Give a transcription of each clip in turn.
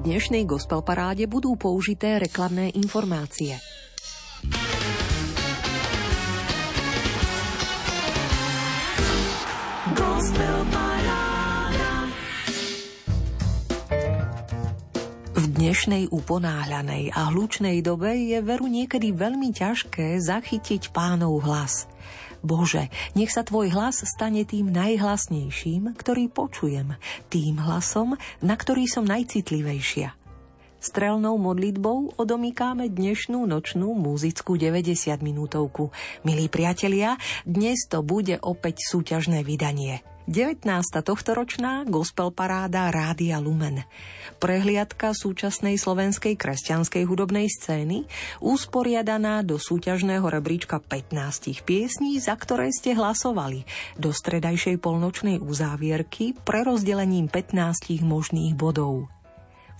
dnešnej gospel paráde budú použité reklamné informácie. V dnešnej uponáhľanej a hlučnej dobe je veru niekedy veľmi ťažké zachytiť pánov hlas – Bože, nech sa Tvoj hlas stane tým najhlasnejším, ktorý počujem, tým hlasom, na ktorý som najcitlivejšia. Strelnou modlitbou odomýkáme dnešnú nočnú muzickú 90 minútovku. Milí priatelia, dnes to bude opäť súťažné vydanie. 19. tohtoročná gospel paráda Rádia Lumen. Prehliadka súčasnej slovenskej kresťanskej hudobnej scény, usporiadaná do súťažného rebríčka 15 piesní, za ktoré ste hlasovali, do stredajšej polnočnej uzávierky prerozdelením 15 možných bodov.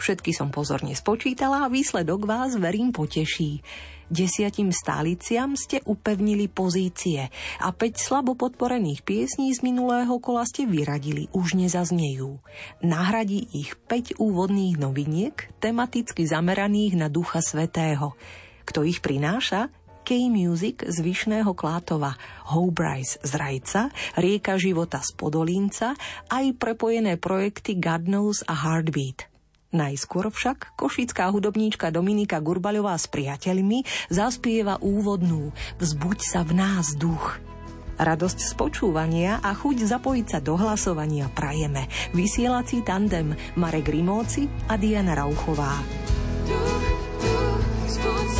Všetky som pozorne spočítala a výsledok vás, verím, poteší. Desiatim stáliciam ste upevnili pozície a 5 slabo podporených piesní z minulého kola ste vyradili, už nezaznejú. Nahradí ich 5 úvodných noviniek, tematicky zameraných na Ducha Svetého. Kto ich prináša? K-Music z Vyšného Klátova, Hobrise z Rajca, Rieka života z Podolínca, aj prepojené projekty God Knows a Heartbeat. Najskôr však košická hudobníčka Dominika Gurbaľová s priateľmi zaspieva úvodnú Vzbuď sa v nás duch. Radosť z počúvania a chuť zapojiť sa do hlasovania prajeme. Vysielací tandem Marek Rimóci a Diana Rauchová. Duch, duch,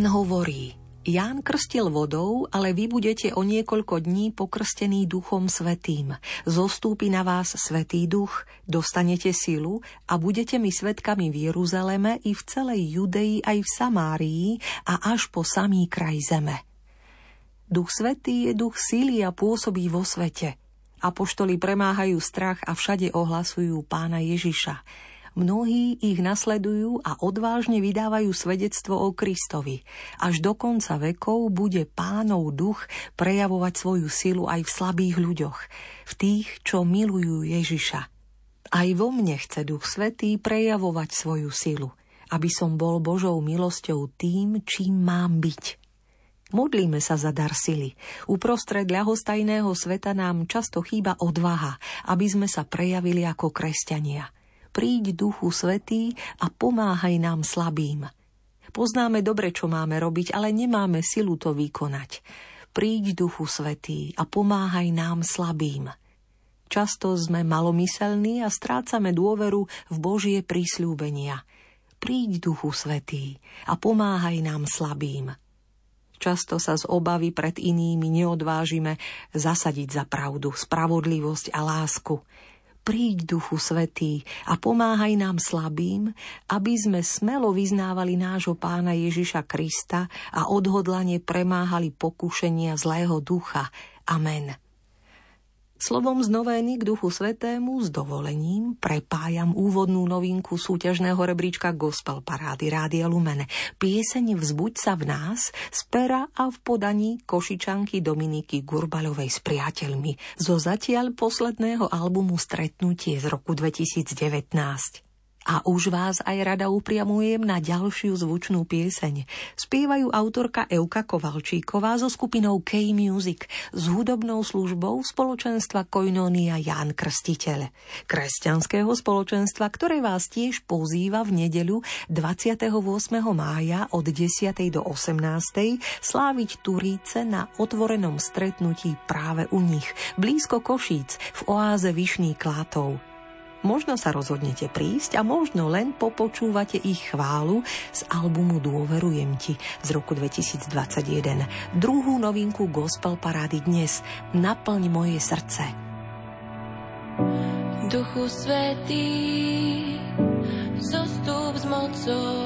Pán hovorí, Ján krstil vodou, ale vy budete o niekoľko dní pokrstení Duchom Svetým. Zostúpi na vás Svetý Duch, dostanete silu a budete mi svetkami v Jeruzaleme i v celej Judei aj v Samárii a až po samý kraj zeme. Duch Svetý je duch síly a pôsobí vo svete. Apoštoli premáhajú strach a všade ohlasujú pána Ježiša. Mnohí ich nasledujú a odvážne vydávajú svedectvo o Kristovi. Až do konca vekov bude pánov duch prejavovať svoju silu aj v slabých ľuďoch, v tých, čo milujú Ježiša. Aj vo mne chce Duch Svetý prejavovať svoju silu, aby som bol Božou milosťou tým, čím mám byť. Modlíme sa za dar sily. Uprostred ľahostajného sveta nám často chýba odvaha, aby sme sa prejavili ako kresťania – príď Duchu Svetý a pomáhaj nám slabým. Poznáme dobre, čo máme robiť, ale nemáme silu to vykonať. Príď Duchu Svetý a pomáhaj nám slabým. Často sme malomyselní a strácame dôveru v Božie prísľúbenia. Príď Duchu Svetý a pomáhaj nám slabým. Často sa z obavy pred inými neodvážime zasadiť za pravdu, spravodlivosť a lásku príď Duchu Svetý a pomáhaj nám slabým, aby sme smelo vyznávali nášho pána Ježiša Krista a odhodlane premáhali pokušenia zlého ducha. Amen. Slovom z novény k Duchu Svetému s dovolením prepájam úvodnú novinku súťažného rebríčka Gospel Parády Rádia Lumene. Pieseň Vzbuď sa v nás z pera a v podaní košičanky Dominiky Gurbalovej s priateľmi zo zatiaľ posledného albumu Stretnutie z roku 2019. A už vás aj rada upriamujem na ďalšiu zvučnú pieseň. Spievajú autorka Euka Kovalčíková so skupinou K-Music s hudobnou službou spoločenstva Koinonia Ján Krstiteľ. Kresťanského spoločenstva, ktoré vás tiež pozýva v nedeľu 28. mája od 10. do 18. sláviť Turíce na otvorenom stretnutí práve u nich, blízko Košíc, v oáze Vyšný Klátov. Možno sa rozhodnete prísť a možno len popočúvate ich chválu z albumu Dôverujem ti z roku 2021. Druhú novinku Gospel Parády dnes Naplň moje srdce. Duchu Svetý, zostup s mocou,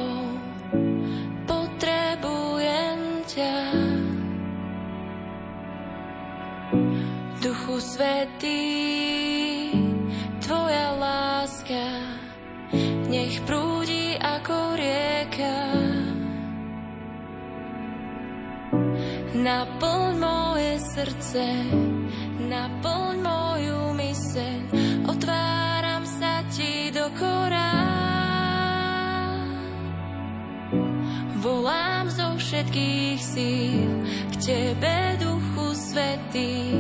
potrebujem ťa. Duchu Svetý, láska nech prúdi ako rieka. Naplň moje srdce, naplň moju myseľ, otváram sa ti do korá. Volám zo všetkých síl k tebe, Duchu Svetý,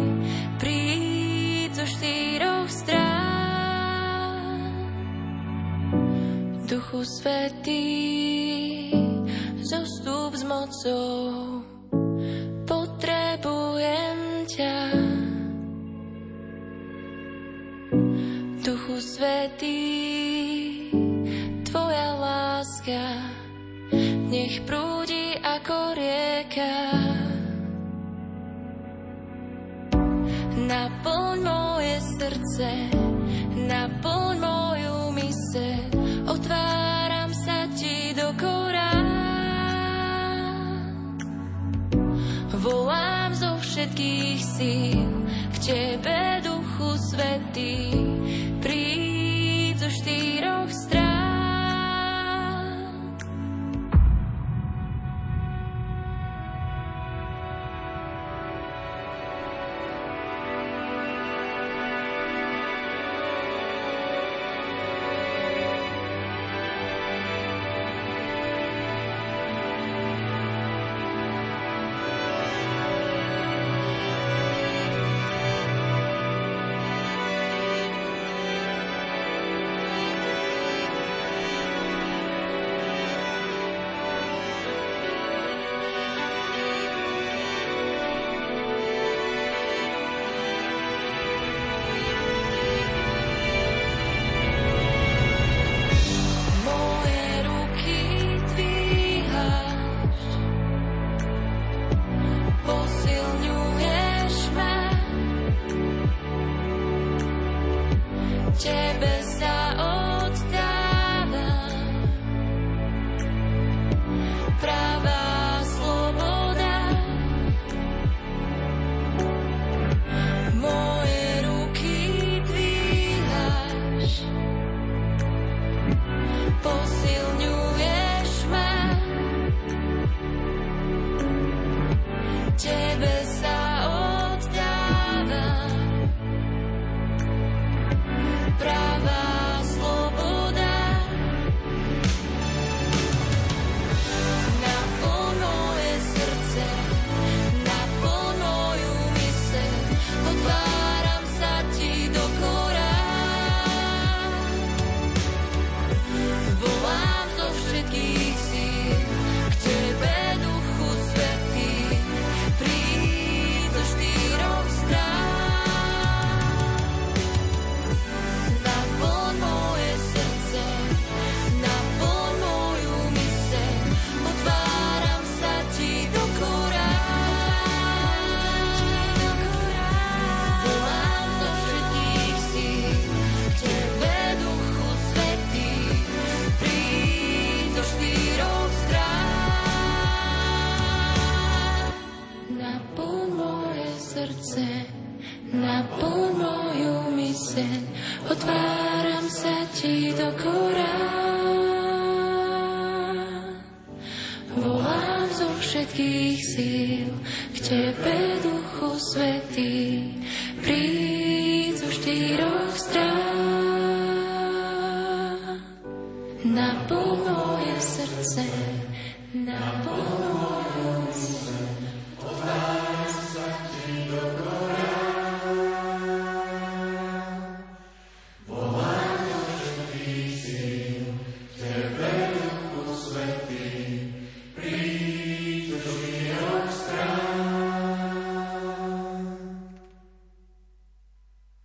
Duchu Svetý, zostup s mocou, potrebujem ťa. Duchu Svetý, Tvoja láska, nech prúdi ako rieka. Naplň moje srdce, naplň moju myseľ, všetkých síl k tebe, Duchu Svetý,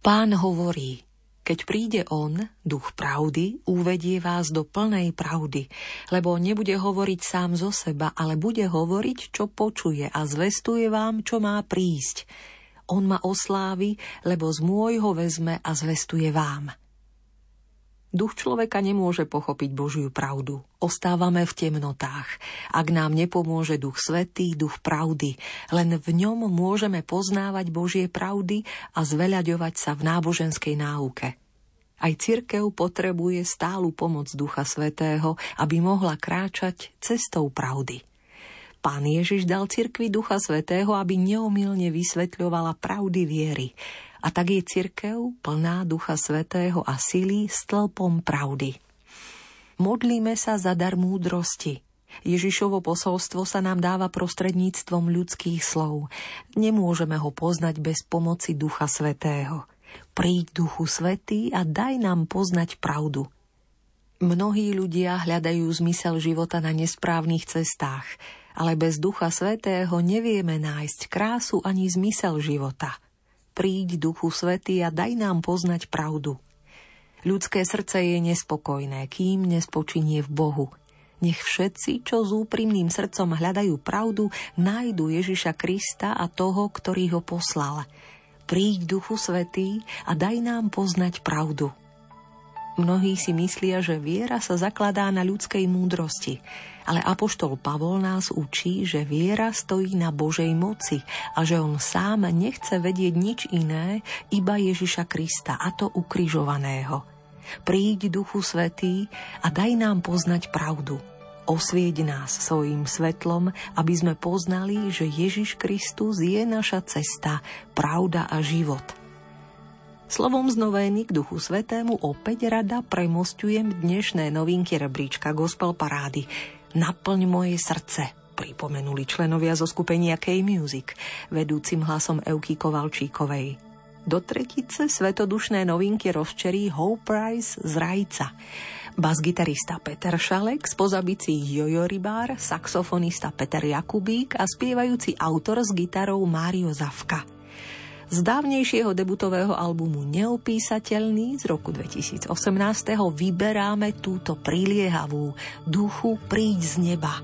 Pán hovorí, keď príde On, duch pravdy, uvedie vás do plnej pravdy, lebo nebude hovoriť sám zo seba, ale bude hovoriť, čo počuje a zvestuje vám, čo má prísť. On ma oslávi, lebo z môjho vezme a zvestuje vám. Duch človeka nemôže pochopiť Božiu pravdu. Ostávame v temnotách. Ak nám nepomôže Duch Svetý, Duch pravdy, len v ňom môžeme poznávať Božie pravdy a zveľaďovať sa v náboženskej náuke. Aj cirkev potrebuje stálu pomoc Ducha Svetého, aby mohla kráčať cestou pravdy. Pán Ježiš dal cirkvi Ducha Svetého, aby neomilne vysvetľovala pravdy viery a tak je cirkev plná Ducha Svetého a sily stĺpom pravdy. Modlíme sa za dar múdrosti. Ježišovo posolstvo sa nám dáva prostredníctvom ľudských slov. Nemôžeme ho poznať bez pomoci Ducha Svetého. Príď Duchu Svetý a daj nám poznať pravdu. Mnohí ľudia hľadajú zmysel života na nesprávnych cestách, ale bez Ducha Svetého nevieme nájsť krásu ani zmysel života – príď Duchu Svetý a daj nám poznať pravdu. Ľudské srdce je nespokojné, kým nespočinie v Bohu. Nech všetci, čo s úprimným srdcom hľadajú pravdu, nájdu Ježiša Krista a toho, ktorý ho poslal. Príď Duchu Svetý a daj nám poznať pravdu. Mnohí si myslia, že viera sa zakladá na ľudskej múdrosti, ale Apoštol Pavol nás učí, že viera stojí na Božej moci a že on sám nechce vedieť nič iné, iba Ježiša Krista, a to ukrižovaného. Príď Duchu Svetý a daj nám poznať pravdu. Osvieť nás svojim svetlom, aby sme poznali, že Ježiš Kristus je naša cesta, pravda a život – Slovom z novény k Duchu Svetému opäť rada premostujem dnešné novinky rebríčka Gospel Parády. Naplň moje srdce, pripomenuli členovia zo skupenia K-Music, vedúcim hlasom Euky Kovalčíkovej. Do tretice svetodušné novinky rozčerí Hope Price z Rajca. Bas-gitarista Peter Šalek, spozabicí Jojo Rybár, saxofonista Peter Jakubík a spievajúci autor s gitarou Mário Zavka z dávnejšieho debutového albumu Neopísateľný z roku 2018 vyberáme túto priliehavú Duchu príď z neba.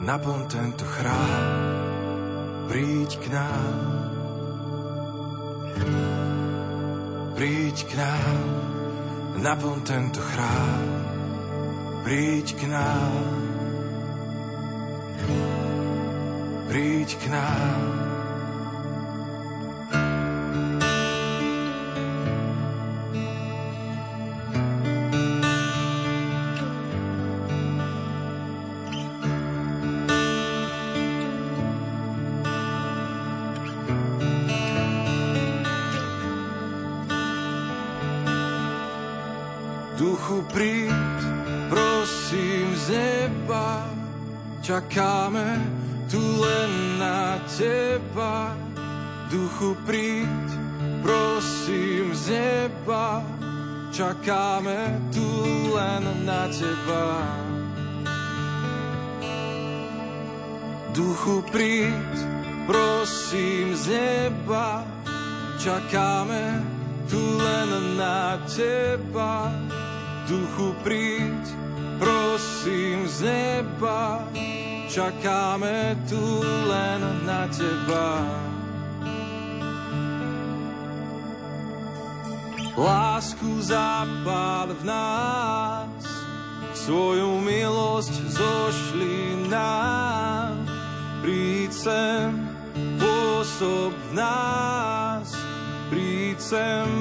Naplň tento chrám, príď k nám. príď k nám, naplň tento chrám, príď k nám, príď k nám. Čakáme tu len na teba. Duchu príď, prosím z neba, čakáme tu len na teba. Duchu príď, prosím z neba, čakáme tu len na teba. Duchu príď, prosím z neba, čakáme tu len na teba. Lásku zápal v nás, svoju milosť zošli nám. Príď sem, pôsob v nás, príď sem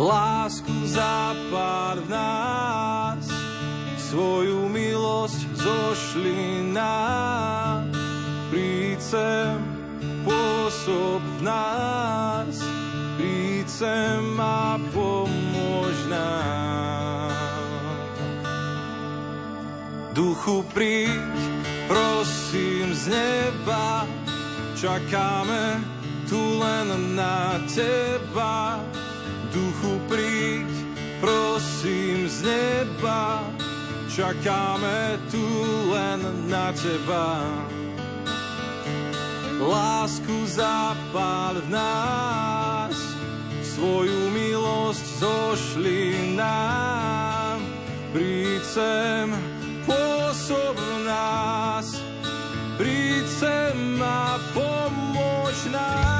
lásku západ v nás, svoju milosť zošli nám. Príď sem, pôsob v nás, príď sem a pomôž nám. Duchu príď, prosím z neba, čakáme tu len na teba Duchu príď, prosím z neba, čakáme tu len na teba. Lásku zapál v nás, svoju milosť zošli nám. Príď sem, pôsob nás, príď sem a pomôž nám.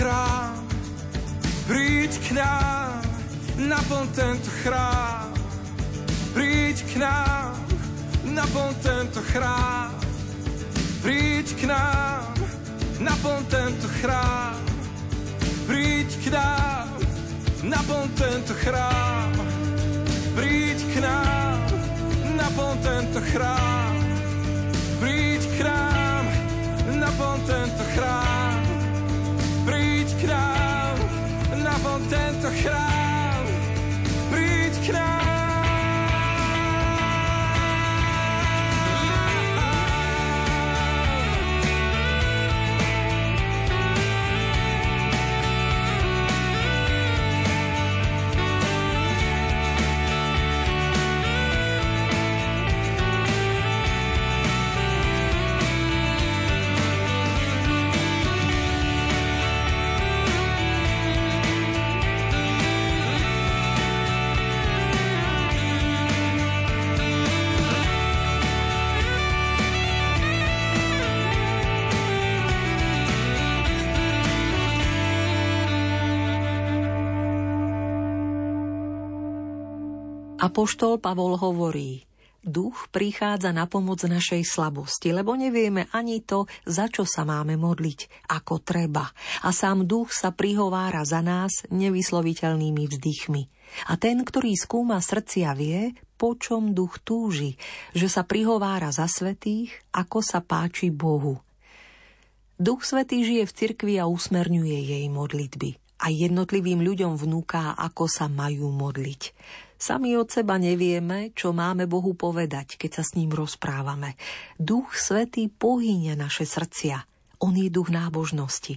chrám, príď k nám, naplň tento chrám, príď k nám, naplň tento chrám, príď k nám, naplň tento chrám, príď k nám, naplň tento chrám, príď k nám, naplň tento chrám, príď k nám, naplň tento chrám. Tento chrám, príď k nám. Apoštol Pavol hovorí, Duch prichádza na pomoc našej slabosti, lebo nevieme ani to, za čo sa máme modliť, ako treba. A sám duch sa prihovára za nás nevysloviteľnými vzdychmi. A ten, ktorý skúma srdcia, vie, po čom duch túži, že sa prihovára za svetých, ako sa páči Bohu. Duch Svetý žije v cirkvi a usmerňuje jej modlitby. A jednotlivým ľuďom vnúká, ako sa majú modliť. Sami od seba nevieme, čo máme Bohu povedať, keď sa s ním rozprávame. Duch Svetý pohýňa naše srdcia. On je duch nábožnosti.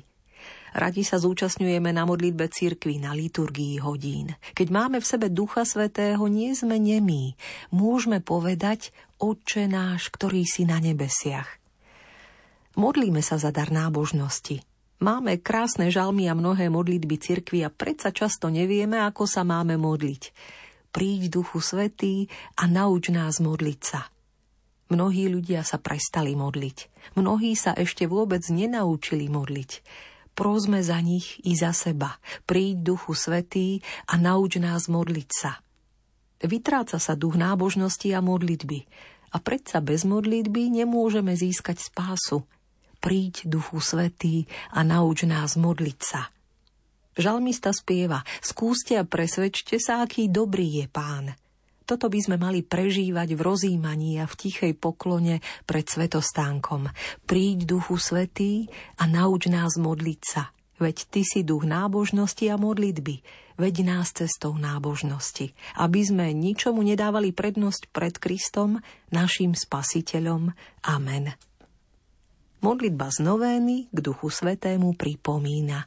Radi sa zúčastňujeme na modlitbe cirkvi, na liturgii hodín. Keď máme v sebe Ducha Svetého, nie sme nemí. Môžeme povedať, Otče náš, ktorý si na nebesiach. Modlíme sa za dar nábožnosti. Máme krásne žalmy a mnohé modlitby cirkvi a predsa často nevieme, ako sa máme modliť príď Duchu Svetý a nauč nás modliť sa. Mnohí ľudia sa prestali modliť. Mnohí sa ešte vôbec nenaučili modliť. Prosme za nich i za seba. Príď Duchu Svetý a nauč nás modliť sa. Vytráca sa duch nábožnosti a modlitby. A predsa bez modlitby nemôžeme získať spásu. Príď Duchu Svetý a nauč nás modliť sa. Žalmista spieva, skúste a presvedčte sa, aký dobrý je pán. Toto by sme mali prežívať v rozímaní a v tichej poklone pred svetostánkom. Príď duchu svetý a nauč nás modliť sa. Veď ty si duch nábožnosti a modlitby. Veď nás cestou nábožnosti. Aby sme ničomu nedávali prednosť pred Kristom, našim spasiteľom. Amen. Modlitba z novény k Duchu Svetému pripomína.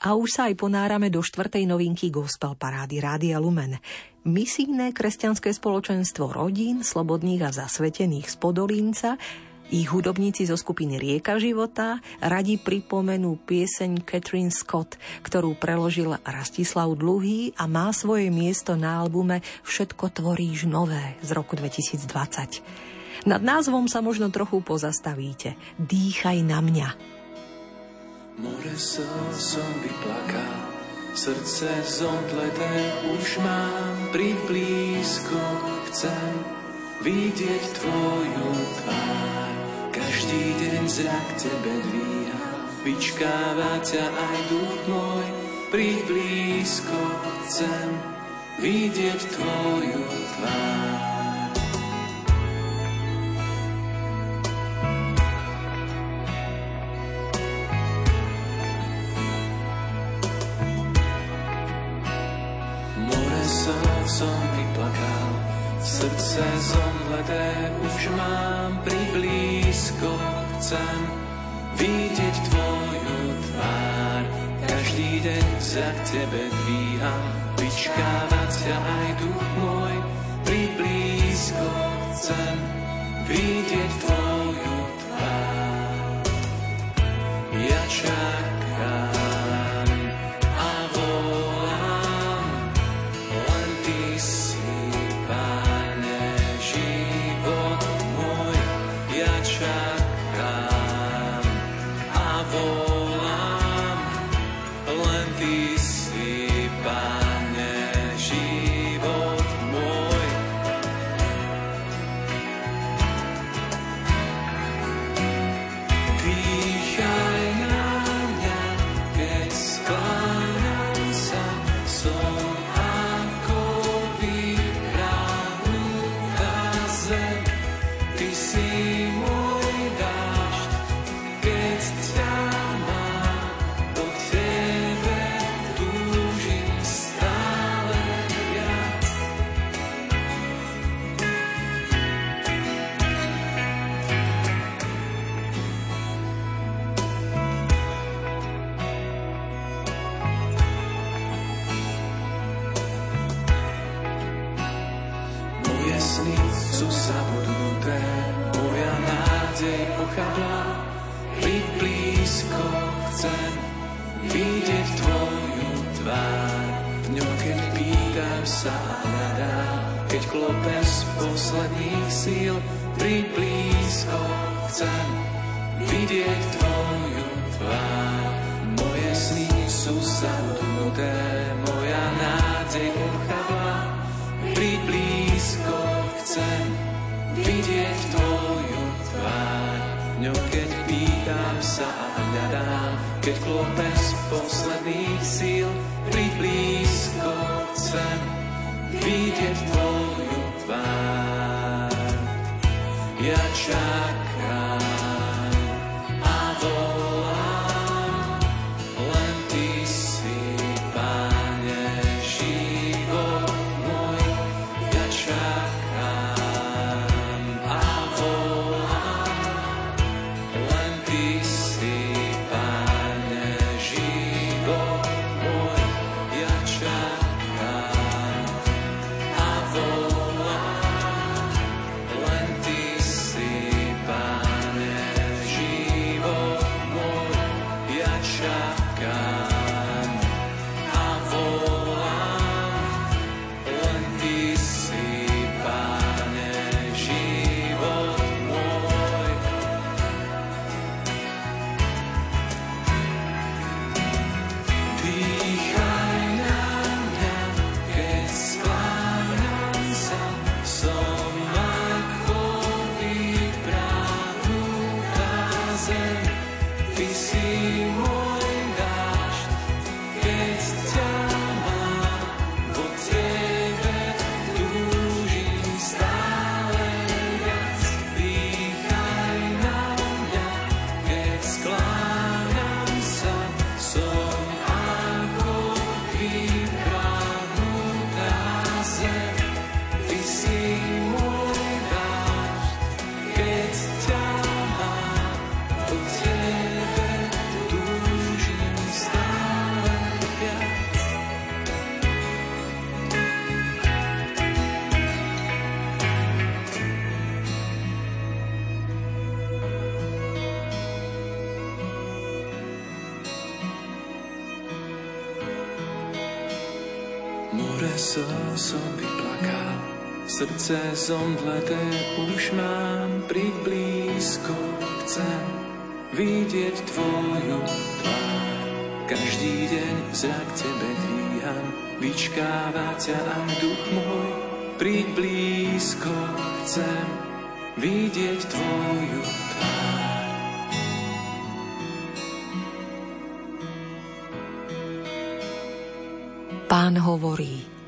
A už sa aj ponárame do štvrtej novinky Gospel Parády Rádia Lumen. Misijné kresťanské spoločenstvo rodín, slobodných a zasvetených z Podolínca ich hudobníci zo skupiny Rieka života radi pripomenú pieseň Catherine Scott, ktorú preložil Rastislav Dluhý a má svoje miesto na albume Všetko tvoríš nové z roku 2020. Nad názvom sa možno trochu pozastavíte. Dýchaj na mňa. More som vyplakal, srdce zomdleté už mám, pri blízko chcem vidieť tvoju tvár. Každý deň zrak tebe dvíha, vyčkáva ťa aj duch môj, pri blízko chcem vidieť tvoju tvár. Srdce zomleté už mám priblízko, chcem vidieť tvoju tvár. Každý deň za tebe dvíham, vyčkávať ťa aj duch môj, priblízko chcem vidieť tvoju tvár. Ja čakám srdce zomdleté už mám pri blízko chcem vidieť tvoju tvár. Každý deň zrak tebe dvíham, vyčkáva ťa aj duch môj. Príď blízko chcem vidieť tvoju. Pán hovorí,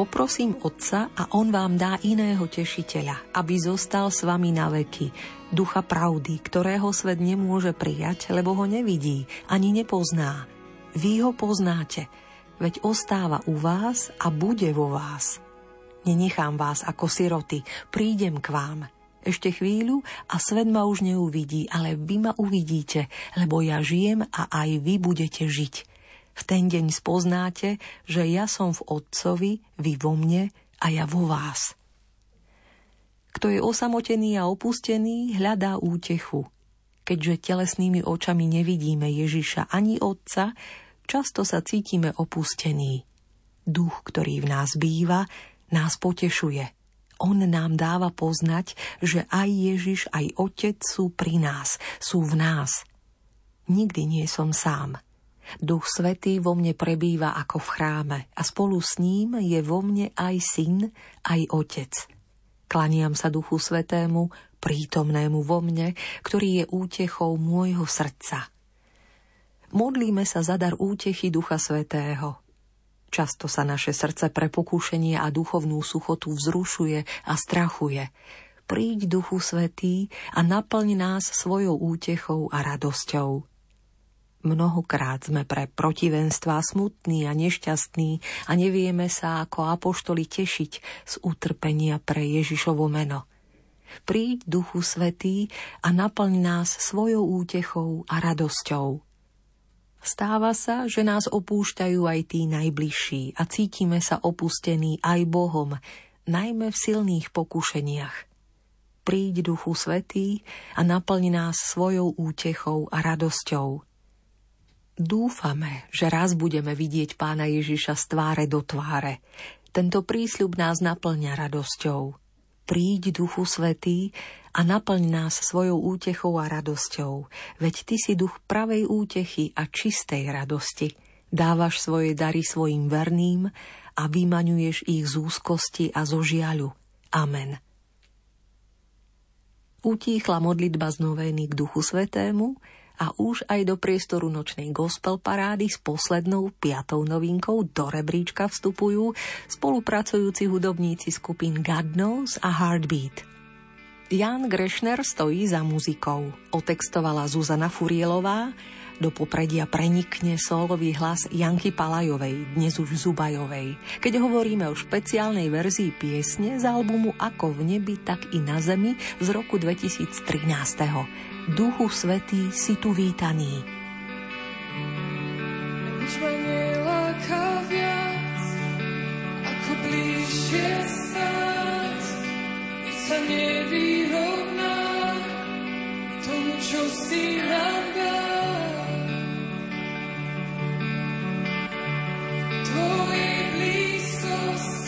Poprosím Otca a On vám dá iného tešiteľa, aby zostal s vami na veky, ducha pravdy, ktorého svet nemôže prijať, lebo ho nevidí, ani nepozná. Vy ho poznáte, veď ostáva u vás a bude vo vás. Nenechám vás ako siroty, prídem k vám. Ešte chvíľu a svet ma už neuvidí, ale vy ma uvidíte, lebo ja žijem a aj vy budete žiť. V ten deň spoznáte, že ja som v Otcovi, vy vo mne a ja vo vás. Kto je osamotený a opustený, hľadá útechu. Keďže telesnými očami nevidíme Ježiša ani Otca, často sa cítime opustení. Duch, ktorý v nás býva, nás potešuje. On nám dáva poznať, že aj Ježiš, aj Otec sú pri nás, sú v nás. Nikdy nie som sám. Duch Svetý vo mne prebýva ako v chráme a spolu s ním je vo mne aj syn, aj otec. Klaniam sa Duchu Svetému, prítomnému vo mne, ktorý je útechou môjho srdca. Modlíme sa za dar útechy Ducha Svetého. Často sa naše srdce pre pokúšenie a duchovnú suchotu vzrušuje a strachuje. Príď Duchu Svetý a naplň nás svojou útechou a radosťou. Mnohokrát sme pre protivenstva smutní a nešťastní a nevieme sa ako apoštoli tešiť z utrpenia pre Ježišovo meno. Príď, Duchu Svetý, a naplň nás svojou útechou a radosťou. Stáva sa, že nás opúšťajú aj tí najbližší a cítime sa opustení aj Bohom, najmä v silných pokušeniach. Príď, Duchu Svetý, a naplň nás svojou útechou a radosťou. Dúfame, že raz budeme vidieť pána Ježiša z tváre do tváre. Tento prísľub nás naplňa radosťou. Príď, Duchu Svetý, a naplň nás svojou útechou a radosťou, veď Ty si duch pravej útechy a čistej radosti. Dávaš svoje dary svojim verným a vymaňuješ ich z úzkosti a zo žiaľu. Amen. Utíchla modlitba z novény k Duchu Svetému a už aj do priestoru nočnej gospel parády s poslednou piatou novinkou do rebríčka vstupujú spolupracujúci hudobníci skupín God Knows a Heartbeat. Jan Grešner stojí za muzikou. Otextovala Zuzana Furielová, do popredia prenikne solový hlas Janky Palajovej, dnes už Zubajovej. Keď hovoríme o špeciálnej verzii piesne z albumu Ako v nebi, tak i na zemi z roku 2013. Duchu Svetý si tu vítaný. Už ma neláka viac, ako bližšie stáť, sa nevyrovná tomu, čo si nám dal. Tvoj blízkosti.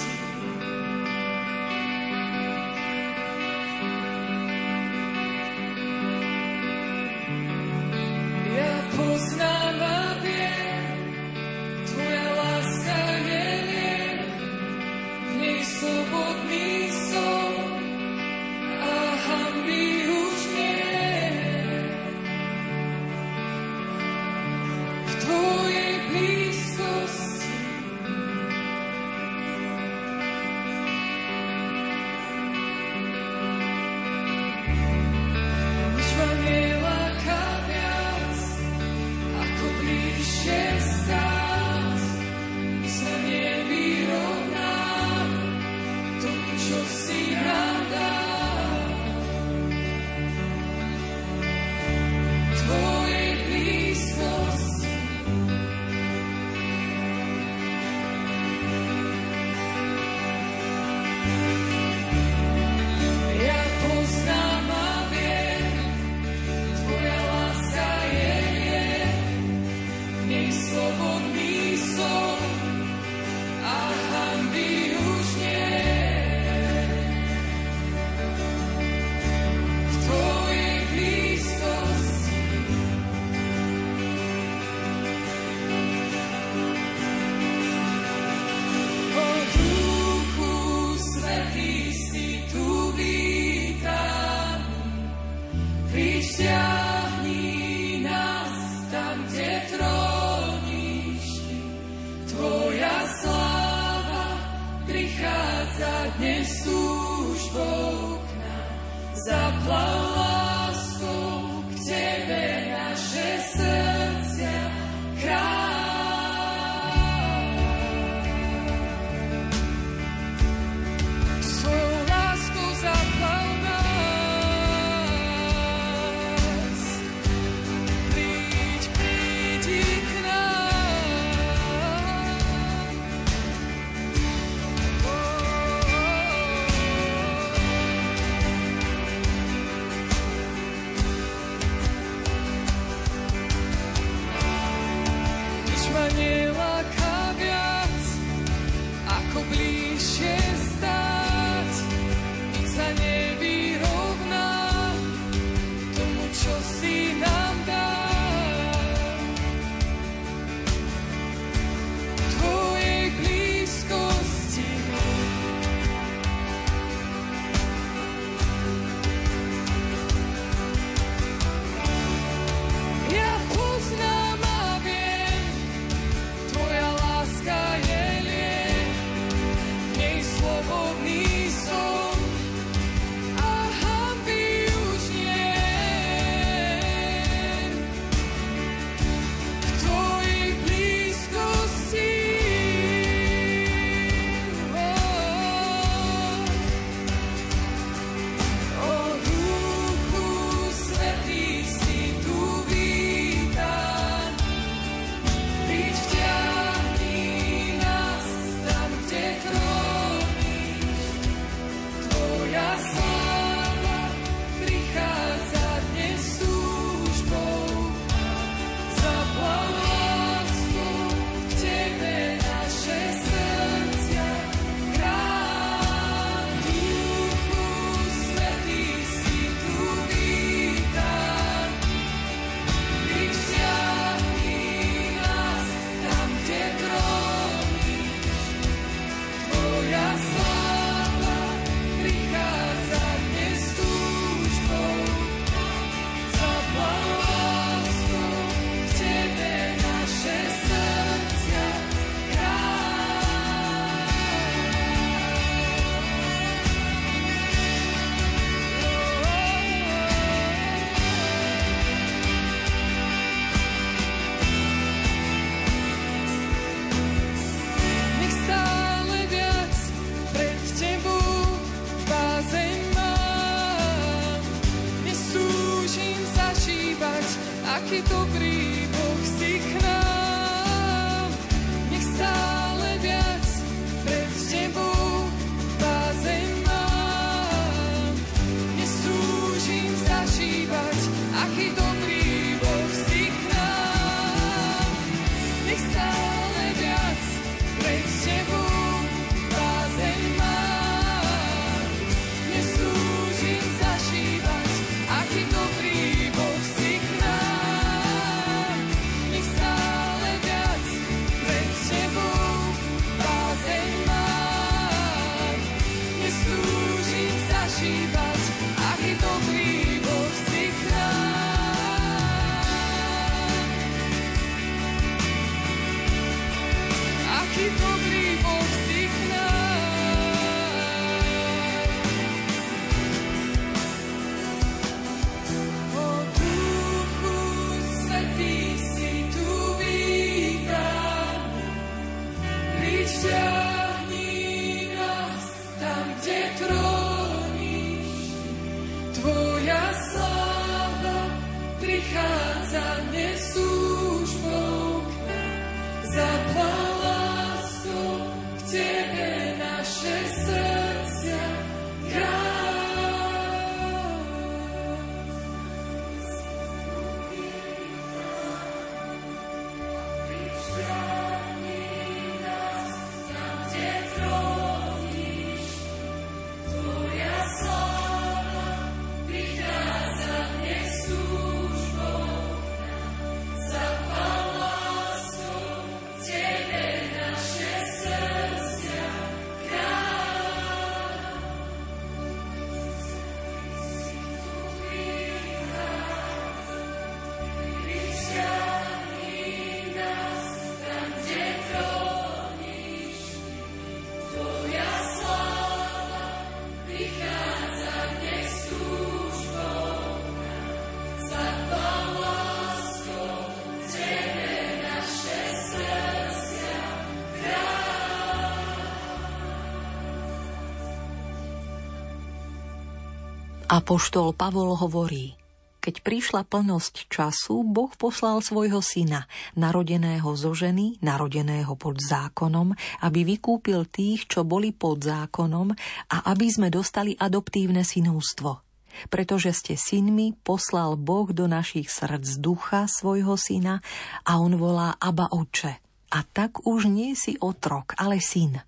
Apoštol Pavol hovorí, keď prišla plnosť času, Boh poslal svojho syna, narodeného zo ženy, narodeného pod zákonom, aby vykúpil tých, čo boli pod zákonom a aby sme dostali adoptívne synústvo. Pretože ste synmi, poslal Boh do našich srdc ducha svojho syna a on volá Aba Oče. A tak už nie si otrok, ale syn.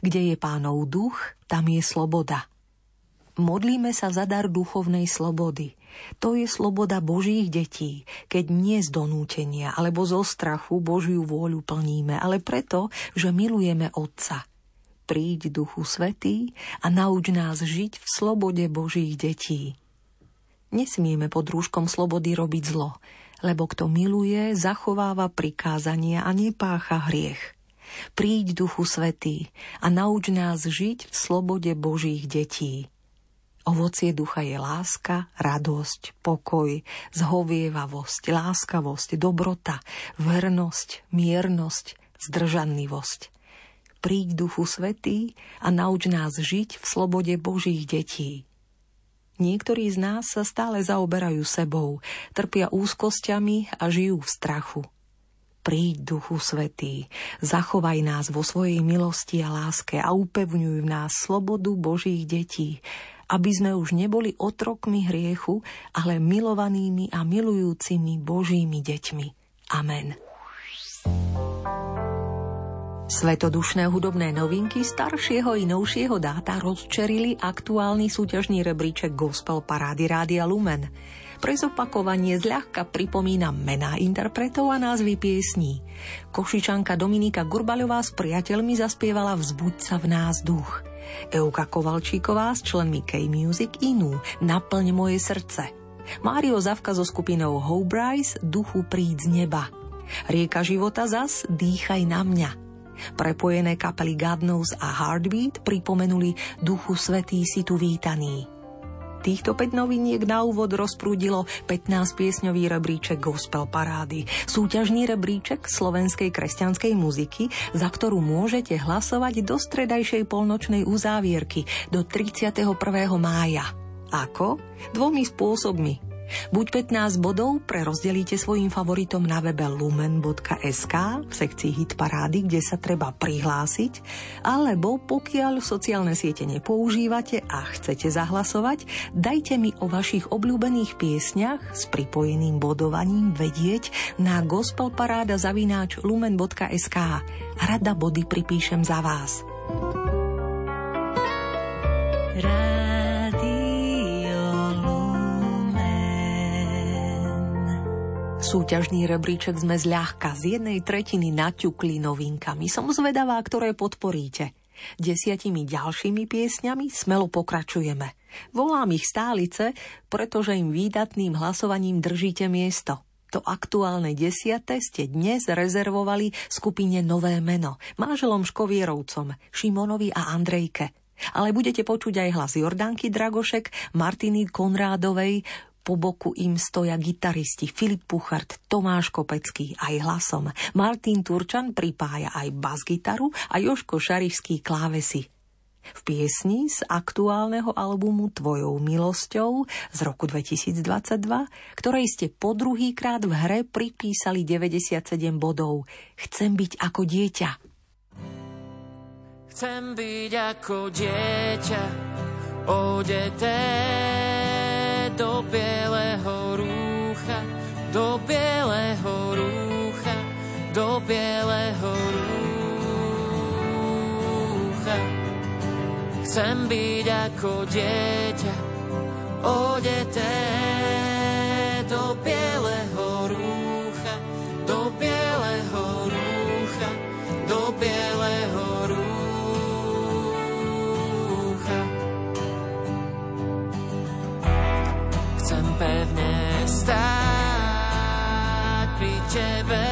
Kde je pánov duch, tam je sloboda. Modlíme sa za dar duchovnej slobody. To je sloboda Božích detí, keď nie z donútenia alebo zo strachu Božiu vôľu plníme, ale preto, že milujeme Otca. Príď Duchu Svetý a nauč nás žiť v slobode Božích detí. Nesmieme pod rúškom slobody robiť zlo, lebo kto miluje, zachováva prikázania a nepácha hriech. Príď Duchu Svetý a nauč nás žiť v slobode Božích detí. Ovocie ducha je láska, radosť, pokoj, zhovievavosť, láskavosť, dobrota, vernosť, miernosť, zdržanlivosť. Príď Duchu Svetý a nauč nás žiť v slobode Božích detí. Niektorí z nás sa stále zaoberajú sebou, trpia úzkosťami a žijú v strachu. Príď, Duchu Svetý, zachovaj nás vo svojej milosti a láske a upevňuj v nás slobodu Božích detí, aby sme už neboli otrokmi hriechu, ale milovanými a milujúcimi Božími deťmi. Amen. Svetodušné hudobné novinky staršieho i novšieho dáta rozčerili aktuálny súťažný rebríček Gospel Parády Rádia Lumen. Pre zopakovanie zľahka pripomína mená interpretov a názvy piesní. Košičanka Dominika Gurbaľová s priateľmi zaspievala Vzbuď sa v nás duch. Euka Kovalčíková s členmi K-Music inú Naplň moje srdce. Mário Zavka so skupinou Hobrise Duchu príď z neba. Rieka života zas Dýchaj na mňa. Prepojené kapely Godnose a Heartbeat pripomenuli Duchu Svetý si tu vítaný. Týchto 5 noviniek na úvod rozprúdilo 15 piesňový rebríček Gospel Parády, súťažný rebríček slovenskej kresťanskej muziky, za ktorú môžete hlasovať do stredajšej polnočnej uzávierky do 31. mája. Ako? Dvomi spôsobmi. Buď 15 bodov prerozdelíte svojim favoritom na webe lumen.sk v sekcii Hit parády, kde sa treba prihlásiť, alebo pokiaľ sociálne siete nepoužívate a chcete zahlasovať, dajte mi o vašich obľúbených piesňach s pripojeným bodovaním vedieť na gospelparáda zavináč lumen.sk rada body pripíšem za vás. Rád Súťažný rebríček sme zľahka z jednej tretiny naťukli novinkami. Som zvedavá, ktoré podporíte. Desiatimi ďalšími piesňami smelo pokračujeme. Volám ich stálice, pretože im výdatným hlasovaním držíte miesto. To aktuálne desiate ste dnes rezervovali skupine Nové meno, máželom Škovierovcom, Šimonovi a Andrejke. Ale budete počuť aj hlas Jordánky Dragošek, Martiny Konrádovej, po boku im stoja gitaristi Filip Puchart, Tomáš Kopecký aj hlasom. Martin Turčan pripája aj bas-gitaru a Joško Šarišský klávesy. V piesni z aktuálneho albumu Tvojou milosťou z roku 2022, ktorej ste po druhýkrát v hre pripísali 97 bodov. Chcem byť ako dieťa. Chcem byť ako dieťa, odeté do bieleho rúcha, do bieleho rúcha, do bieleho rúcha. Chcem byť ako dieťa, odeté do bieleho tebe,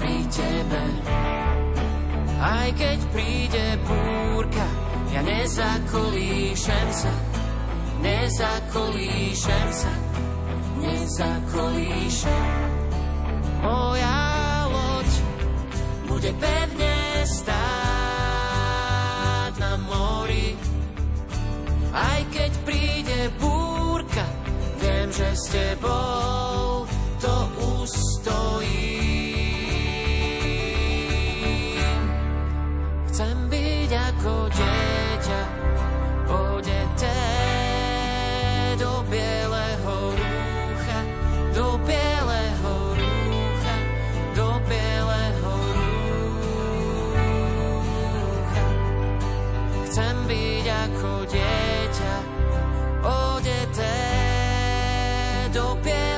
pri tebe. Aj keď príde búrka, ja nezakolíšem sa, nezakolíšem sa, nezakolíšem. Moja loď bude pevne stáť na mori, aj keď príde búrka, viem, že s tebou to už stojím. Chcem byť ako dieťa, odeté do bieleho rúcha, do bieleho rúcha, do bieleho rúcha. Chcem byť do bieleho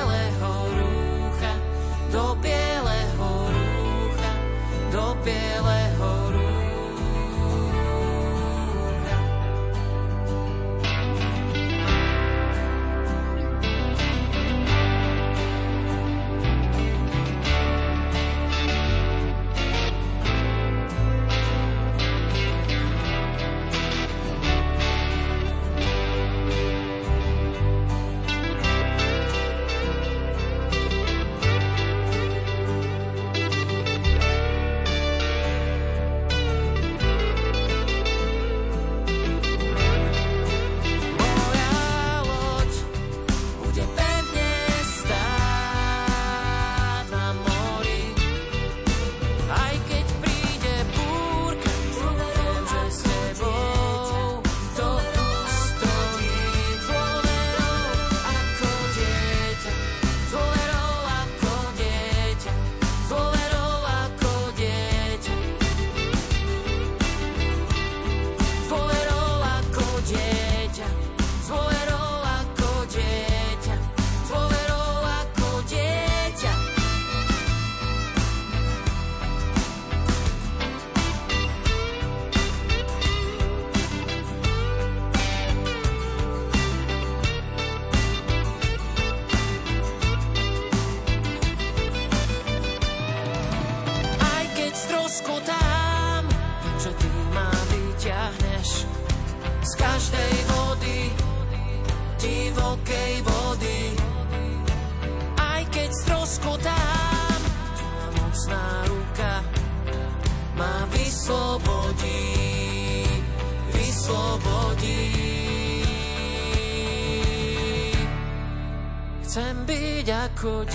could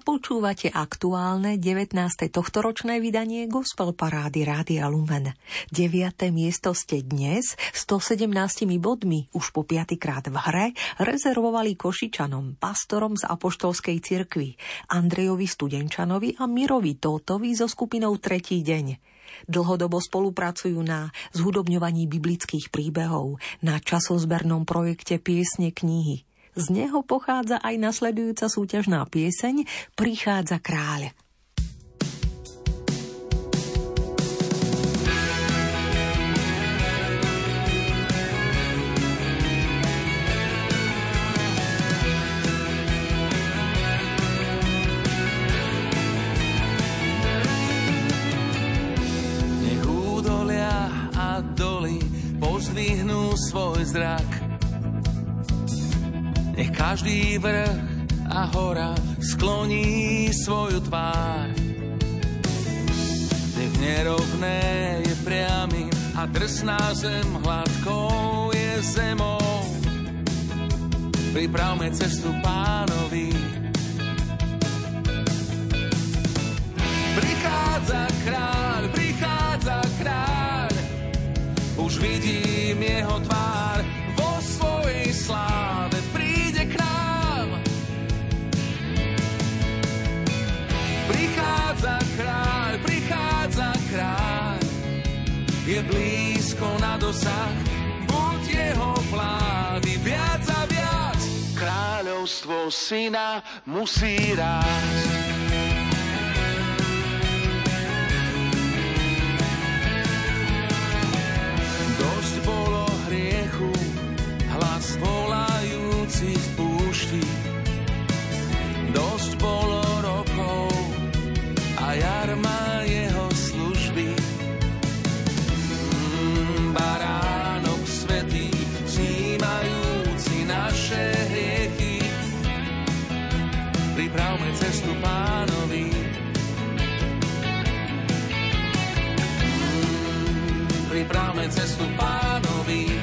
počúvate aktuálne 19. tohtoročné vydanie Gospel Parády Rádia Lumen. 9. miesto ste dnes 117 bodmi už po piatýkrát v hre rezervovali Košičanom, pastorom z Apoštolskej cirkvi, Andrejovi Studenčanovi a Mirovi Tótovi so skupinou Tretí deň. Dlhodobo spolupracujú na zhudobňovaní biblických príbehov, na časozbernom projekte Piesne knihy – z neho pochádza aj nasledujúca súťažná pieseň Prichádza kráľ. svoj zrak nech každý vrch a hora skloní svoju tvár. Nech nerovné je priamy a drsná zem hladkou je zemou. Pripravme cestu pánovi. Prichádza kráľ, prichádza kráľ, už vidím jeho tvár vo svojej sláve. Kráľ, prichádza kráľ, je blízko na dosah, buď jeho vlády viac a viac. Kráľovstvo syna musí rásť. Dosť bolo hriechu, hlas volajúci cestu pánovi.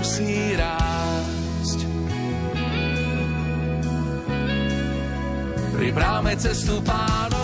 Musí rásť. Pripravme cestu pánovi.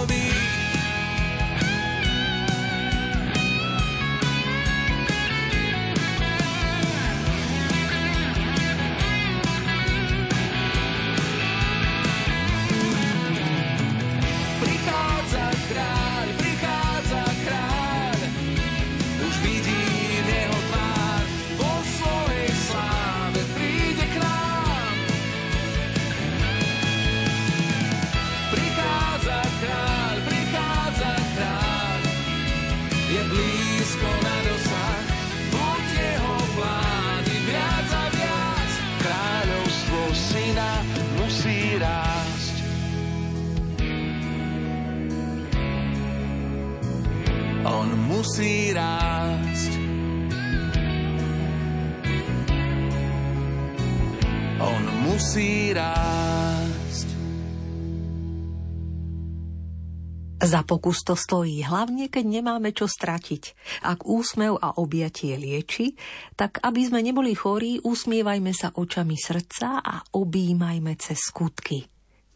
Pokus to stojí, hlavne keď nemáme čo stratiť. Ak úsmev a objatie lieči, tak aby sme neboli chorí, usmievajme sa očami srdca a objímajme cez skutky.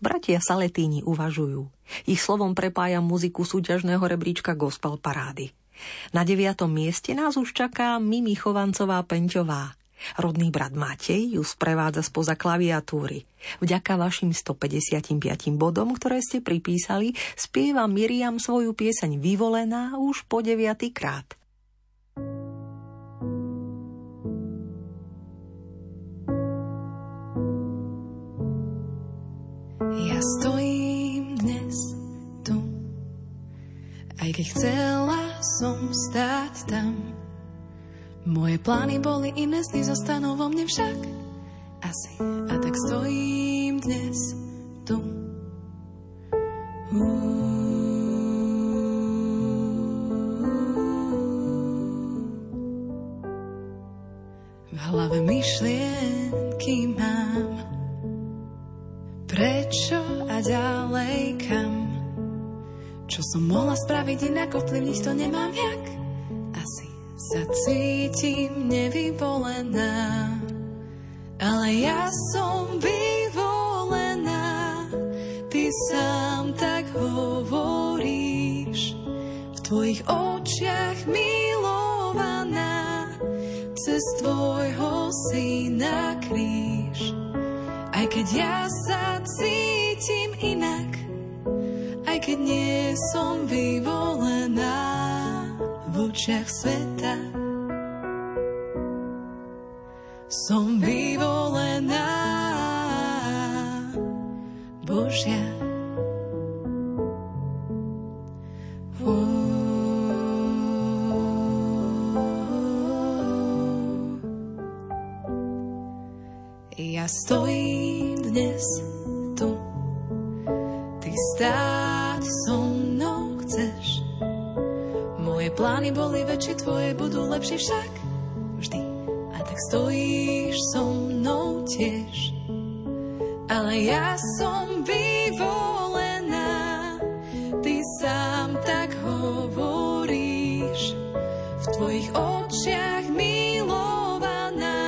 Bratia Saletíni uvažujú. Ich slovom prepája muziku súťažného rebríčka Gospel Parády. Na deviatom mieste nás už čaká Mimi Chovancová Penťová. Rodný brat Matej ju sprevádza spoza klaviatúry. Vďaka vašim 155 bodom, ktoré ste pripísali, spieva Miriam svoju pieseň Vyvolená už po deviatý krát. Ja stojím dnes tu, aj keď chcela som stáť tam. Moje plány boli iné, sny zostanú vo mne však asi. A tak stojím dnes tu. V hlave myšlienky mám Prečo a ďalej kam? Čo som mohla spraviť inak, ovplyvniť to nemám jak? Sa cítim nevyvolená, ale ja som vyvolená. Ty sám tak hovoríš, v tvojich očiach milovaná, cez tvojho syna kríž. Aj keď ja sa cítim inak, aj keď nie som vyvolená očiach sveta. Som vyvolená Božia. Lepšie však vždy. A tak stojíš so mnou tiež. Ale ja som vyvolená, ty sám tak hovoríš. V tvojich očiach milovaná,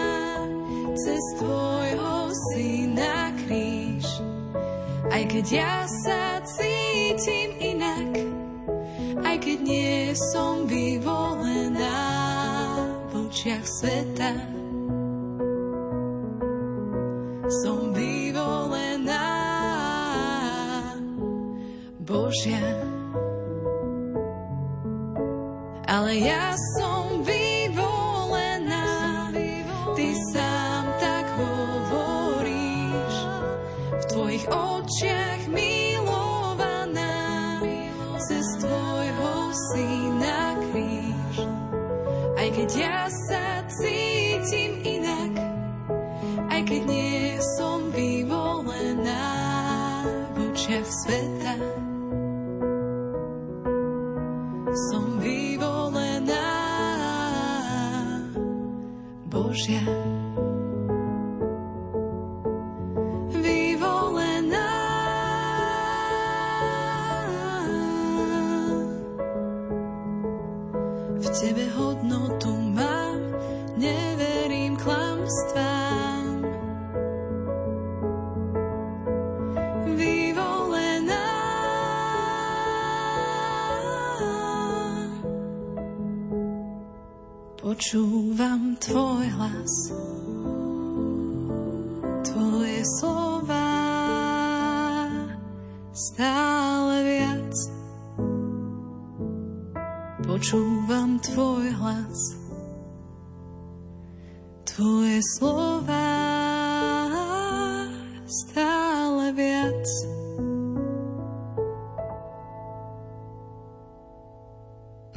cez tvojho syna kríž. Aj keď ja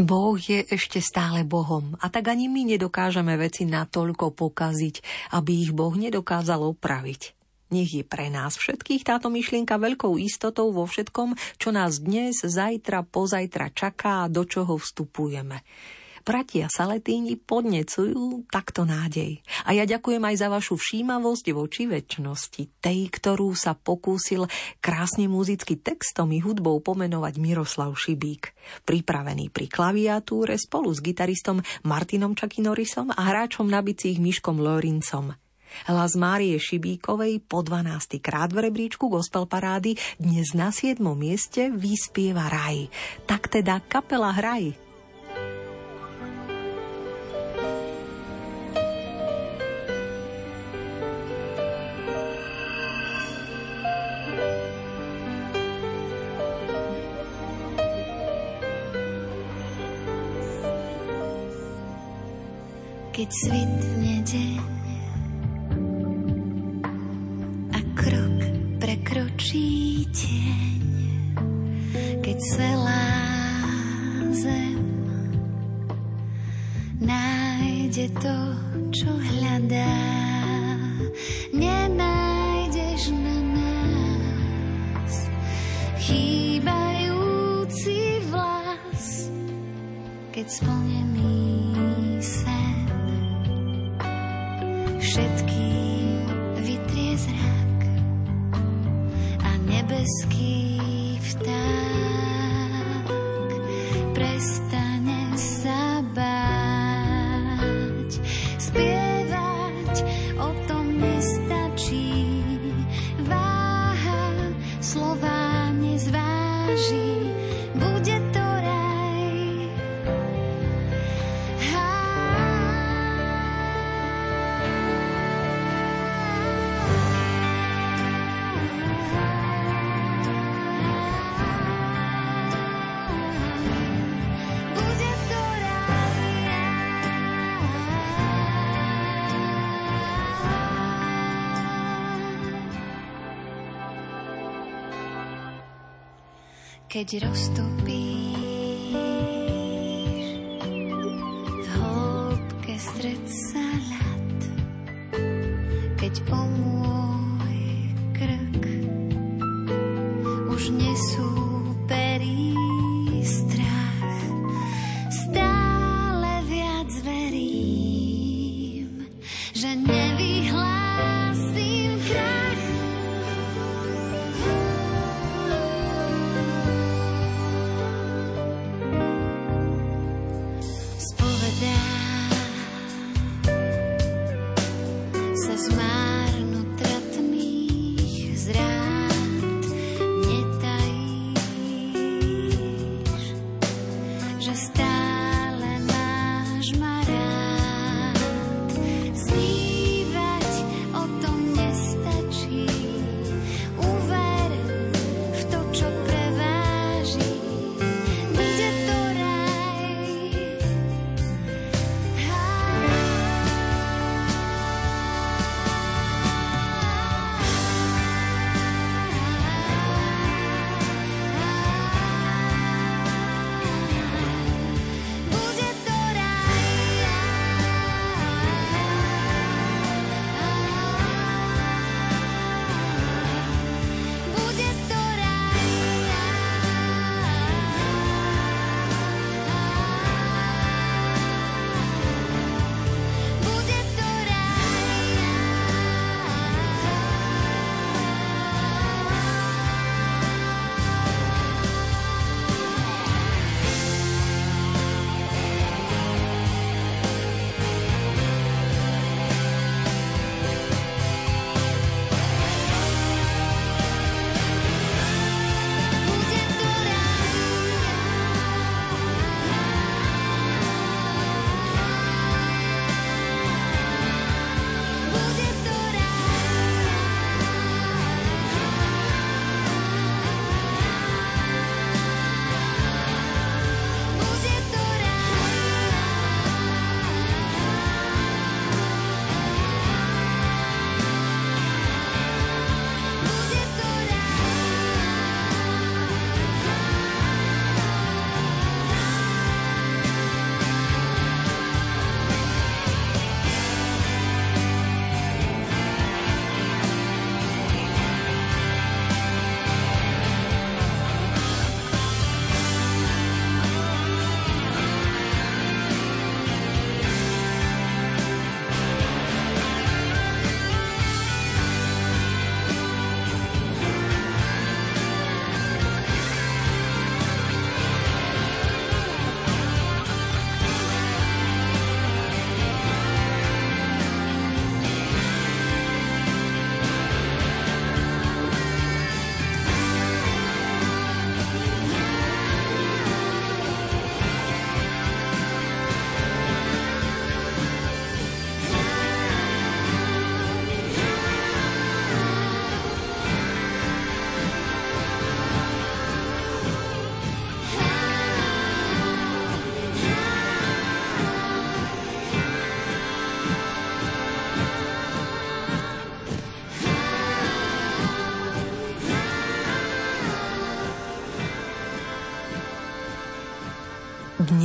Boh je ešte stále Bohom a tak ani my nedokážeme veci natoľko pokaziť, aby ich Boh nedokázal opraviť. Nech je pre nás všetkých táto myšlienka veľkou istotou vo všetkom, čo nás dnes, zajtra, pozajtra čaká a do čoho vstupujeme. Bratia Saletíni podnecujú takto nádej. A ja ďakujem aj za vašu všímavosť voči väčšnosti, tej, ktorú sa pokúsil krásne muzicky textom i hudbou pomenovať Miroslav Šibík. Pripravený pri klaviatúre spolu s gitaristom Martinom Čakinorisom a hráčom na bicích Miškom Lorincom. Hlas Márie Šibíkovej po 12. krát v rebríčku gospel parády dnes na 7. mieste vyspieva Raj. Tak teda kapela Hraj keď svitne deň a krok prekročí tieň, keď celá zem nájde to, čo hľadá. Nenájdeš na nás chýbajúci vlas, keď splnený všetkým vytrie zrak a nebeský vták. Prestane keď roztopíš v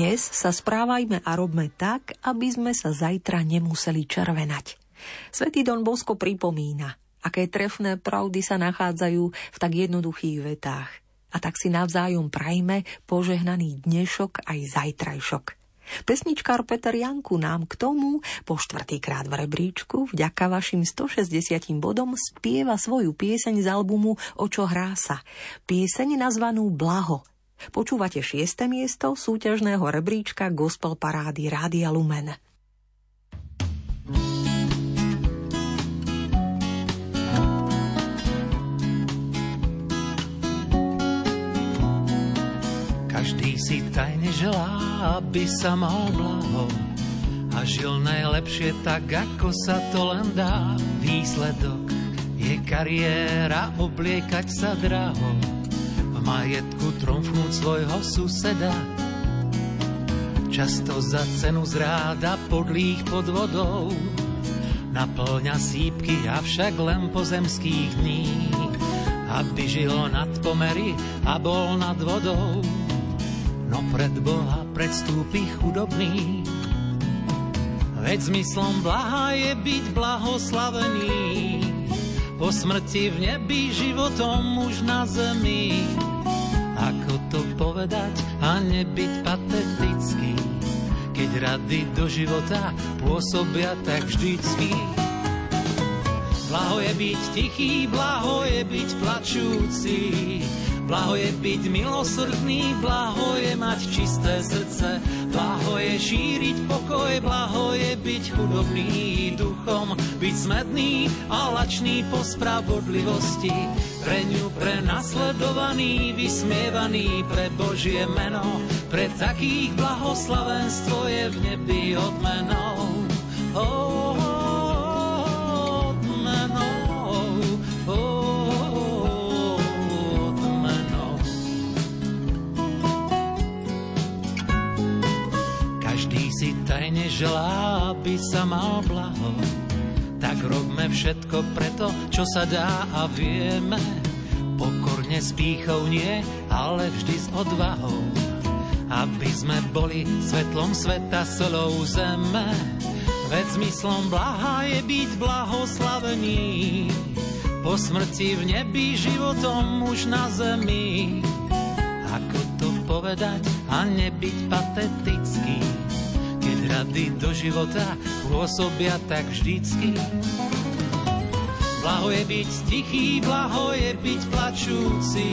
Dnes sa správajme a robme tak, aby sme sa zajtra nemuseli červenať. Svetý Don Bosko pripomína, aké trefné pravdy sa nachádzajú v tak jednoduchých vetách. A tak si navzájom prajme požehnaný dnešok aj zajtrajšok. Pesničkár Peter Janku nám k tomu po štvrtýkrát v rebríčku vďaka vašim 160 bodom spieva svoju pieseň z albumu Očo hrá sa. Pieseň nazvanú Blaho – Počúvate šieste miesto súťažného rebríčka Gospel Parády Rádia Lumen. Každý si tajne želá, aby sa mal blaho a žil najlepšie tak, ako sa to len dá. Výsledok je kariéra, obliekať sa draho majetku tromfnúť svojho suseda. Často za cenu zráda podlých pod vodou naplňa sípky, avšak len pozemských dní, aby žil nad pomery a bol nad vodou. No pred Boha predstúpi chudobný, veď zmyslom blaha je byť blahoslavený. Po smrti v nebi životom už na zemi. Ako to povedať a nebyť patetický, keď rady do života pôsobia tak vždycky. Blaho je byť tichý, blaho je byť plačúci, Blaho je byť milosrdný, blaho je mať čisté srdce, blaho je šíriť pokoj, blaho je byť chudobný duchom, byť smedný a lačný po spravodlivosti, pre ňu prenasledovaný, vysmievaný pre Božie meno, pre takých blahoslavenstvo je v nebi odmenou. Oh, tajne želá, aby sa mal blaho. Tak robme všetko preto, čo sa dá a vieme. Pokorne s pýchou nie, ale vždy s odvahou. Aby sme boli svetlom sveta, solou zeme. Veď zmyslom blaha je byť blahoslavený. Po smrti v nebi životom už na zemi. Ako to povedať a nebyť patetický? Rady do života pôsobia tak vždycky. Blaho je byť tichý, blaho je byť plačúci,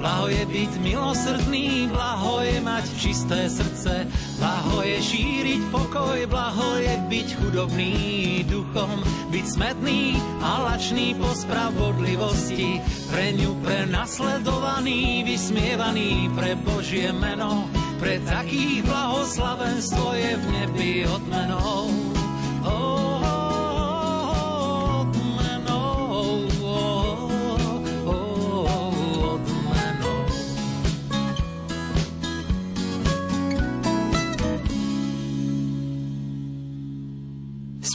Blaho je byť milosrdný, blaho je mať čisté srdce, blaho je šíriť pokoj, blaho je byť chudobný duchom, byť smetný a lačný po spravodlivosti, pre ňu prenasledovaný, vysmievaný pre Božie meno, pre takých blahoslavenstvo je v nebi odmenou.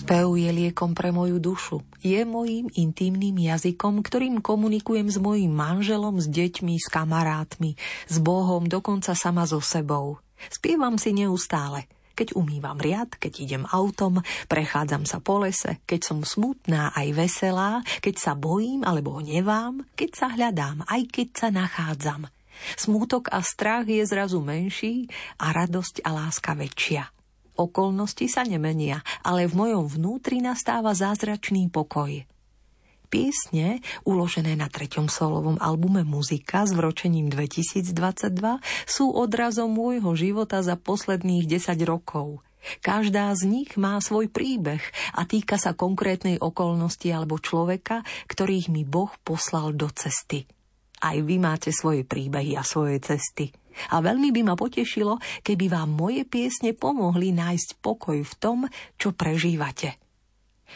Spev je liekom pre moju dušu. Je mojím intimným jazykom, ktorým komunikujem s mojim manželom, s deťmi, s kamarátmi, s Bohom, dokonca sama so sebou. Spievam si neustále. Keď umývam riad, keď idem autom, prechádzam sa po lese, keď som smutná aj veselá, keď sa bojím alebo hnevám, keď sa hľadám, aj keď sa nachádzam. Smútok a strach je zrazu menší a radosť a láska väčšia. Okolnosti sa nemenia, ale v mojom vnútri nastáva zázračný pokoj. Piesne, uložené na treťom solovom albume Muzika s vročením 2022, sú odrazom môjho života za posledných 10 rokov. Každá z nich má svoj príbeh a týka sa konkrétnej okolnosti alebo človeka, ktorých mi Boh poslal do cesty. Aj vy máte svoje príbehy a svoje cesty. A veľmi by ma potešilo, keby vám moje piesne pomohli nájsť pokoj v tom, čo prežívate.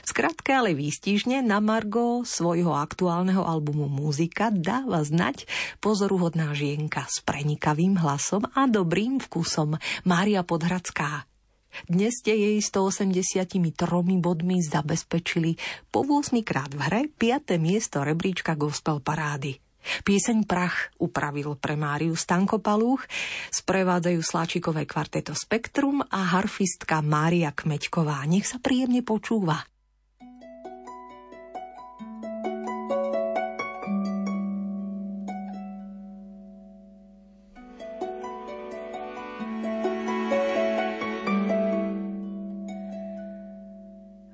Skratke, ale výstižne na Margo svojho aktuálneho albumu Muzika dáva znať pozoruhodná žienka s prenikavým hlasom a dobrým vkusom Mária Podhradská. Dnes ste jej 183 bodmi zabezpečili po 8 krát v hre 5. miesto rebríčka Gospel Parády. Pieseň Prach upravil pre Máriu Stankopalúch, sprevádzajú sláčikové kvarteto Spektrum a harfistka Mária Kmeďková. Nech sa príjemne počúva.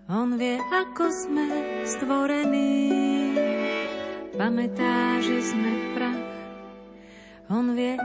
On vie, ako sme stvorení, pamätá. On vie,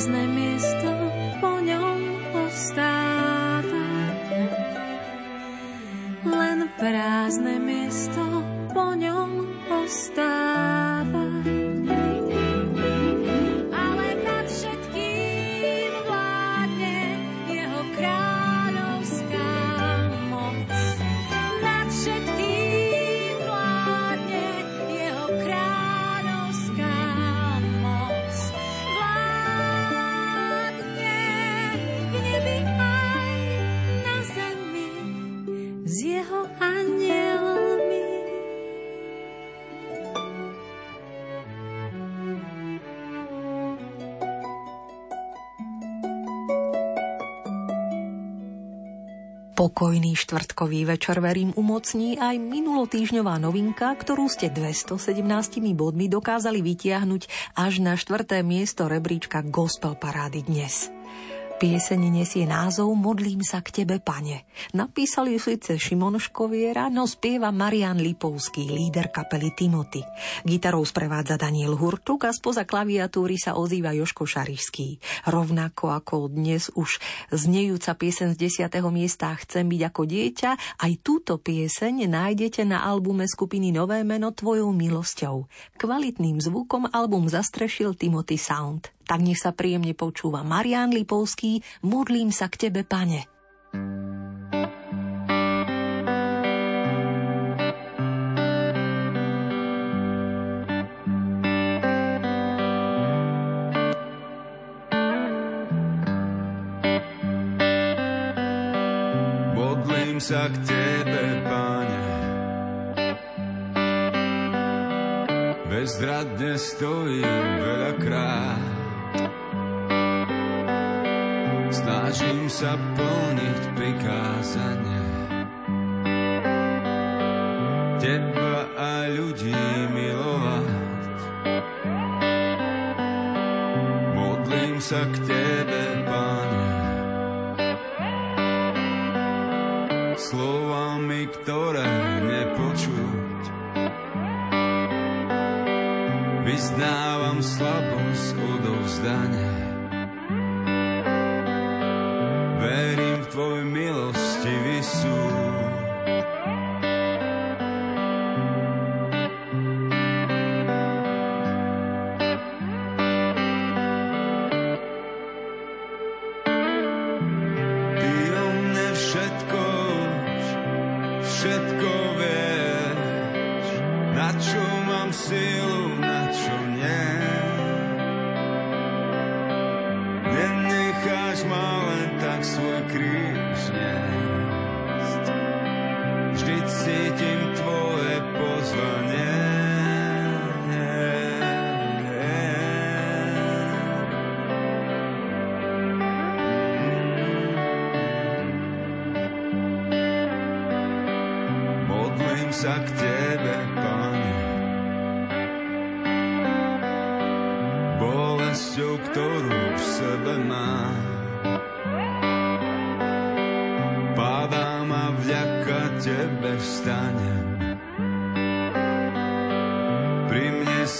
prázdne miesto po ňom ostáva. Len prázdne miesto Pokojný štvrtkový večer verím umocní aj minulotýžňová novinka, ktorú ste 217 bodmi dokázali vytiahnuť až na štvrté miesto rebríčka Gospel Parády dnes. Pieseň nesie názov Modlím sa k tebe, pane. Napísali síce Šimon Škoviera, no spieva Marian Lipovský, líder kapely Timothy. Gitarou sprevádza Daniel Hurtuk a spoza klaviatúry sa ozýva Joško Šarišský. Rovnako ako dnes už znejúca pieseň z 10. miesta Chcem byť ako dieťa, aj túto pieseň nájdete na albume skupiny Nové meno Tvojou milosťou. Kvalitným zvukom album zastrešil Timothy Sound tak nech sa príjemne počúva Marian Lipovský, modlím sa k tebe, pane. Modlím sa k tebe, pane. Bezradne stojím veľakrát Snažím sa plniť prikázanie. Teba a ľudí milovať. Modlím sa k Tebe, Pane, slovami, ktoré nepočuť. Vyznávam slabosť odovzdania. Verím v Tvoj milostivý súd.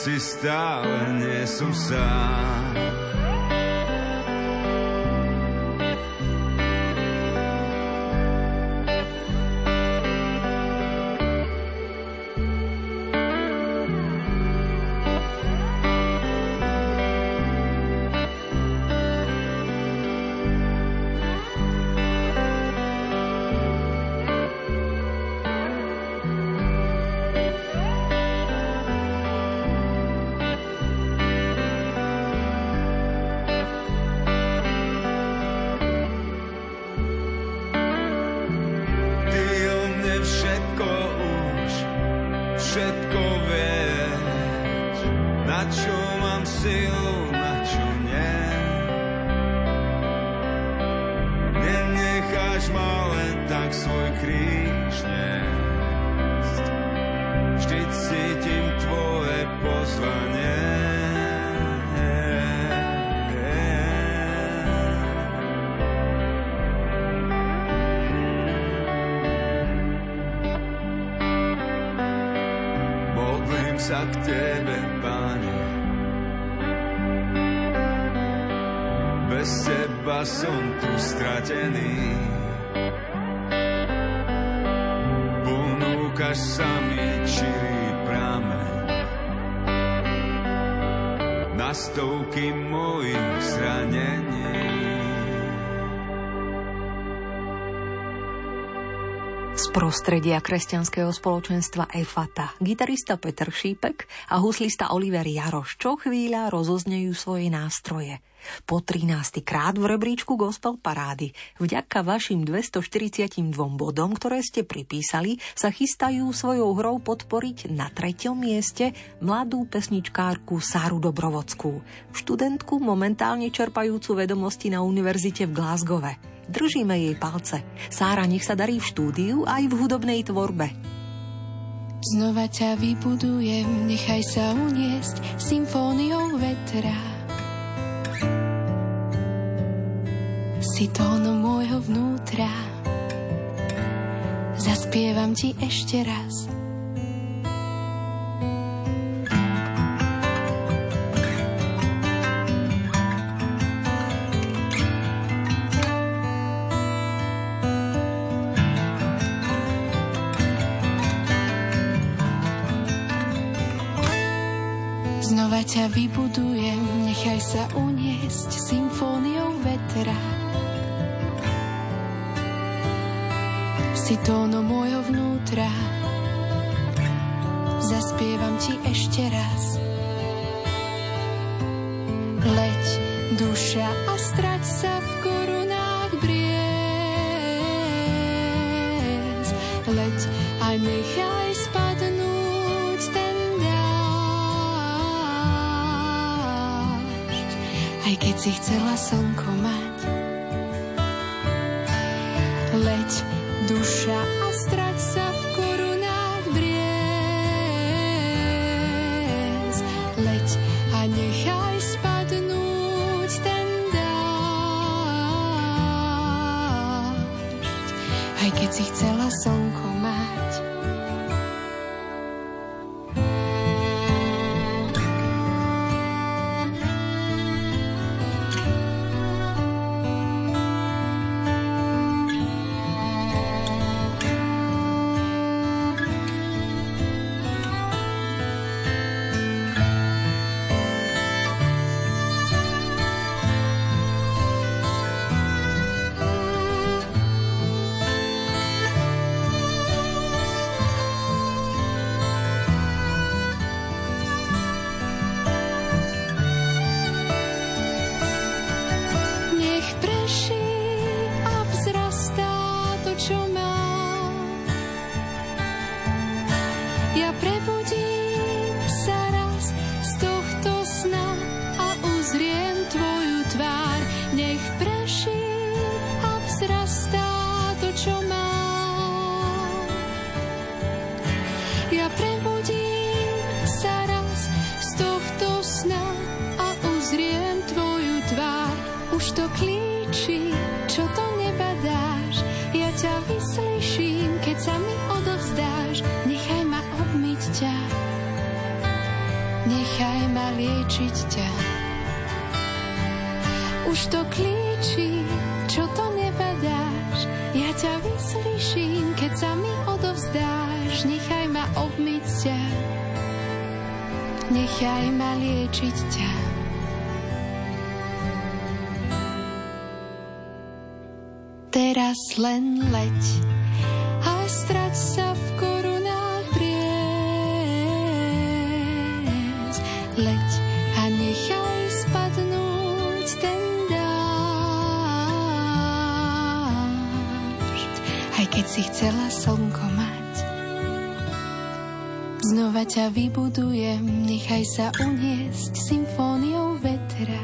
Si stále nie som sám. Prostredia kresťanského spoločenstva EFATA gitarista Peter Šípek a huslista Oliver Jaroš čo chvíľa rozoznejú svoje nástroje. Po 13. krát v rebríčku Gospel Parády vďaka vašim 242 bodom, ktoré ste pripísali, sa chystajú svojou hrou podporiť na treťom mieste mladú pesničkárku Sáru Dobrovodskú, študentku momentálne čerpajúcu vedomosti na univerzite v Glasgowe. Držíme jej palce. Sára, nech sa darí v štúdiu aj v hudobnej tvorbe. Znova ťa vybudujem, nechaj sa uniesť symfóniou vetra. Si tónom môjho vnútra, zaspievam ti ešte raz. Sa uniesť symfóniou vetra. Si tónom môjho vnútra, zaspievam ti ešte raz. Leď, duša a strať sa v korunách briez. Leď a nechaj si chcela slnko mať. Len leď a strať sa v korunách briez. Leď a nechaj spadnúť ten dážď, aj keď si chcela slnko mať. Znova ťa vybudujem, nechaj sa uniesť symfóniou vetra.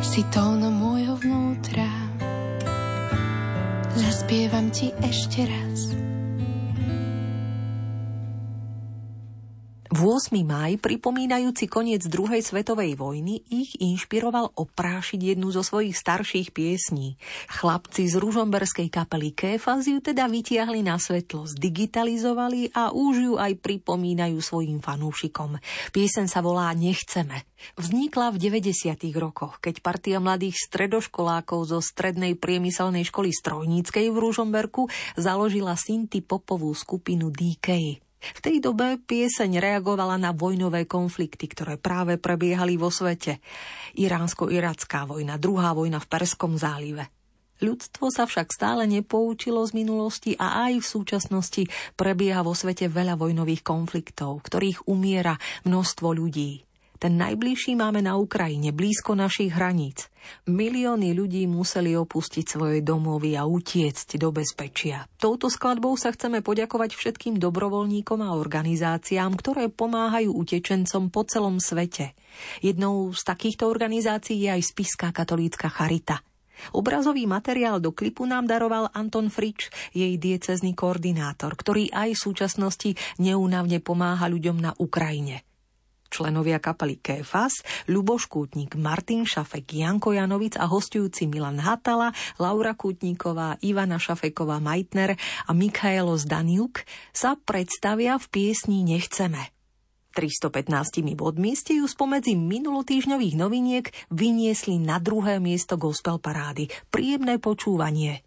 Si tónom môjho vnútra. Zaspievam ti ešte raz. 8. máj, pripomínajúci koniec druhej svetovej vojny, ich inšpiroval oprášiť jednu zo svojich starších piesní. Chlapci z ružomberskej kapely Kéfaz ju teda vytiahli na svetlo, zdigitalizovali a už ju aj pripomínajú svojim fanúšikom. Piesen sa volá Nechceme. Vznikla v 90. rokoch, keď partia mladých stredoškolákov zo strednej priemyselnej školy strojníckej v Ružomberku založila Sinti popovú skupinu DK. V tej dobe pieseň reagovala na vojnové konflikty, ktoré práve prebiehali vo svete. Iránsko-iracká vojna, druhá vojna v Perskom zálive. Ľudstvo sa však stále nepoučilo z minulosti a aj v súčasnosti prebieha vo svete veľa vojnových konfliktov, ktorých umiera množstvo ľudí. Ten najbližší máme na Ukrajine, blízko našich hraníc. Milióny ľudí museli opustiť svoje domovy a utiecť do bezpečia. Touto skladbou sa chceme poďakovať všetkým dobrovoľníkom a organizáciám, ktoré pomáhajú utečencom po celom svete. Jednou z takýchto organizácií je aj Spiská katolícka Charita. Obrazový materiál do klipu nám daroval Anton Frič, jej diecezný koordinátor, ktorý aj v súčasnosti neúnavne pomáha ľuďom na Ukrajine členovia kapely Kéfas, Ľuboš Kútnik, Martin Šafek, Janko Janovic a hostujúci Milan Hatala, Laura Kútniková, Ivana Šafeková Majtner a Mikhailo Zdaniuk sa predstavia v piesni Nechceme. 315 bodmi ste ju spomedzi minulotýžňových noviniek vyniesli na druhé miesto gospel parády. Príjemné počúvanie.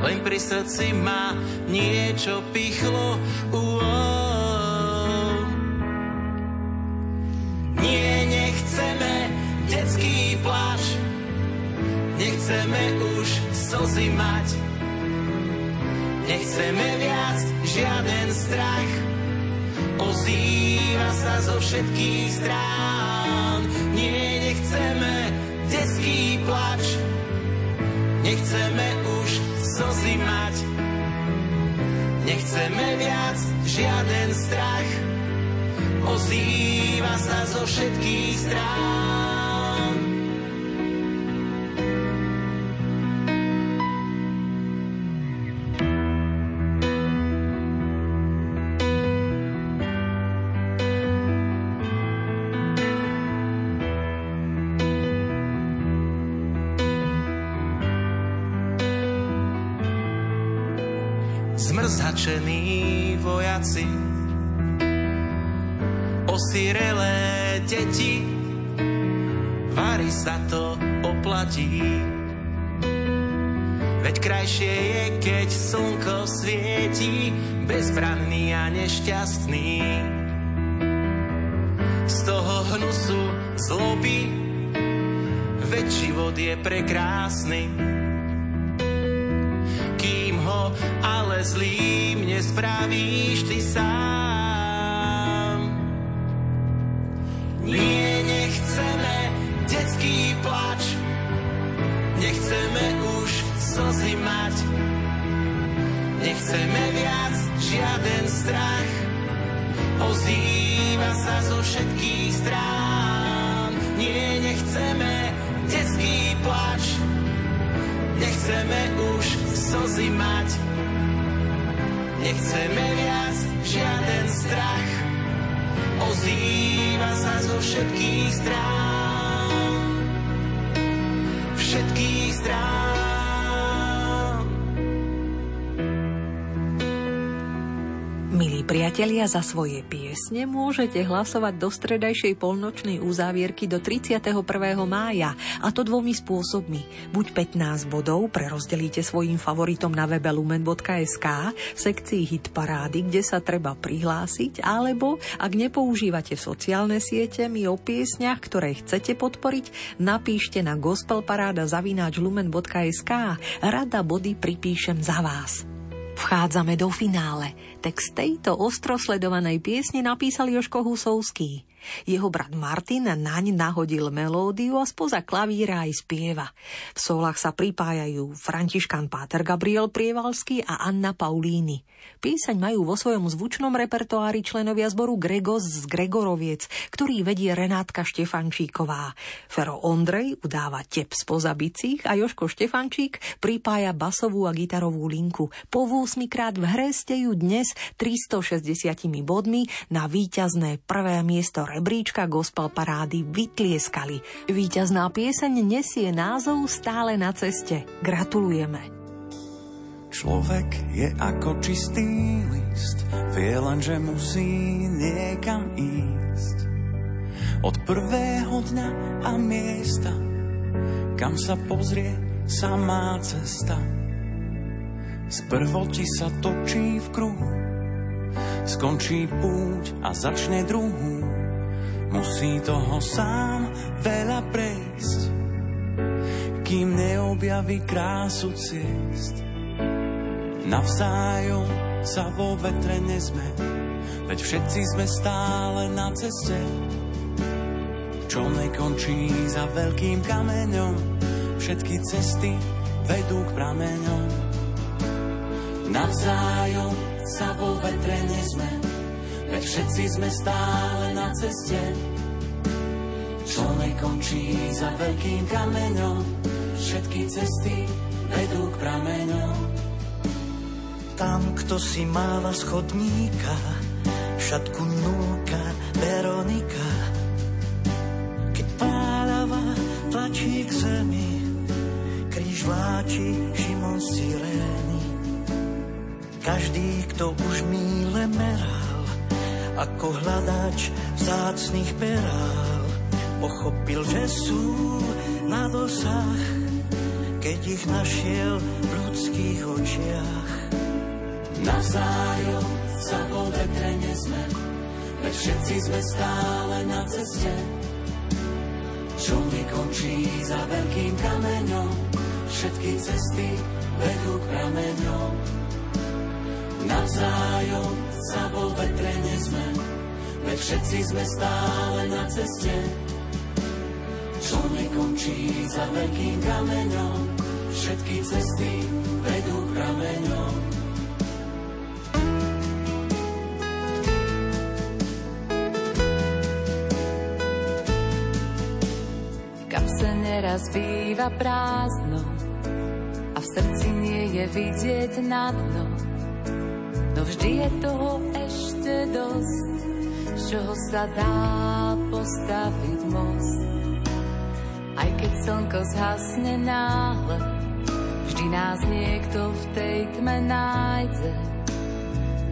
len pri srdci ma niečo pichlo. Uó. Nie, nechceme detský pláč, nechceme už slzy mať, Nechceme viac, žiaden strach. Ozýva sa zo všetkých strán. Nie, nechceme detský plač. Nechceme už slzy mať. Nechceme viac, žiaden strach. Ozýva sa zo všetkých strán. Osirelé deti, vári sa to oplatí. Veď krajšie je, keď slnko svieti, bezbranný a nešťastný. Z toho hnusu zloby, veď život je prekrásny. Kým ho ale zlým nespravíš ty sám. Nechceme už slzy mať. Nechceme viac žiaden strach, ozýva sa zo všetkých strán. Nie, nechceme detský plač, nechceme už slzy mať. Nechceme viac žiaden strach, ozýva sa zo všetkých strán. Všetkých strán. Priatelia, za svoje piesne môžete hlasovať do stredajšej polnočnej uzávierky do 31. mája, a to dvomi spôsobmi. Buď 15 bodov prerozdelíte svojim favoritom na webe lumen.sk v sekcii hit parády, kde sa treba prihlásiť, alebo ak nepoužívate sociálne siete, mi o piesniach, ktoré chcete podporiť, napíšte na gospelparáda.lumen.sk Rada body pripíšem za vás. Vchádzame do finále. Text tejto ostro sledovanej piesne napísal Joško Husovský. Jeho brat Martin naň nahodil melódiu a spoza klavíra aj spieva. V solách sa pripájajú Františkan Páter Gabriel Prievalský a Anna Paulíny. Písaň majú vo svojom zvučnom repertoári členovia zboru Gregos z Gregoroviec, ktorý vedie Renátka Štefančíková. Fero Ondrej udáva tep z pozabicích a Joško Štefančík pripája basovú a gitarovú linku. Po 8 krát v hre ste ju dnes 360 bodmi na víťazné prvé miesto rebríčka gospel parády vytlieskali. Výťazná pieseň nesie názov Stále na ceste. Gratulujeme. Človek je ako čistý list, vie len, že musí niekam ísť. Od prvého dňa a miesta, kam sa pozrie samá cesta. Sprvo ti sa točí v kruhu, skončí púť a začne druhú. Musí toho sám veľa prejsť, kým neobjaví krásu ciest Navzájom sa vo vetre nezme, veď všetci sme stále na ceste. Čo nekončí za veľkým kameňom, všetky cesty vedú k prameňom. Navzájom sa vo vetre nezme, veď všetci sme stále na ceste. Čo nekončí za veľkým kameňom, všetky cesty vedú k prameňom tam, kto si máva schodníka, šatku núka Veronika. Keď pálava tlačí k zemi, kríž vláči Šimon z. Každý, kto už míle meral, ako hľadač vzácných perál, pochopil, že sú na dosah, keď ich našiel v ľudských očiach. Navzájom sa vo vetre nesme, veď všetci sme stále na ceste. Čo nekončí za veľkým kameňom, všetky cesty vedú k prameňom. Navzájom sa vo vetre nezme, veď všetci sme stále na ceste. Čo nekončí za veľkým kameňom, všetky cesty vedú prameňom. V kapse neraz býva prázdno a v srdci nie je vidieť na dno. Vždy je toho ešte dosť, z čoho sa dá postaviť most. Aj keď slnko zhasne náhle, vždy nás niekto v tej tme nájde.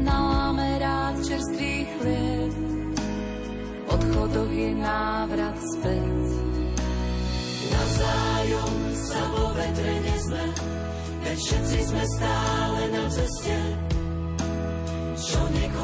Naláme rád čerstvý chlieb, v odchodoch je návrat späť. Navzájom sa vo vetre nezme, veď všetci sme stále na ceste.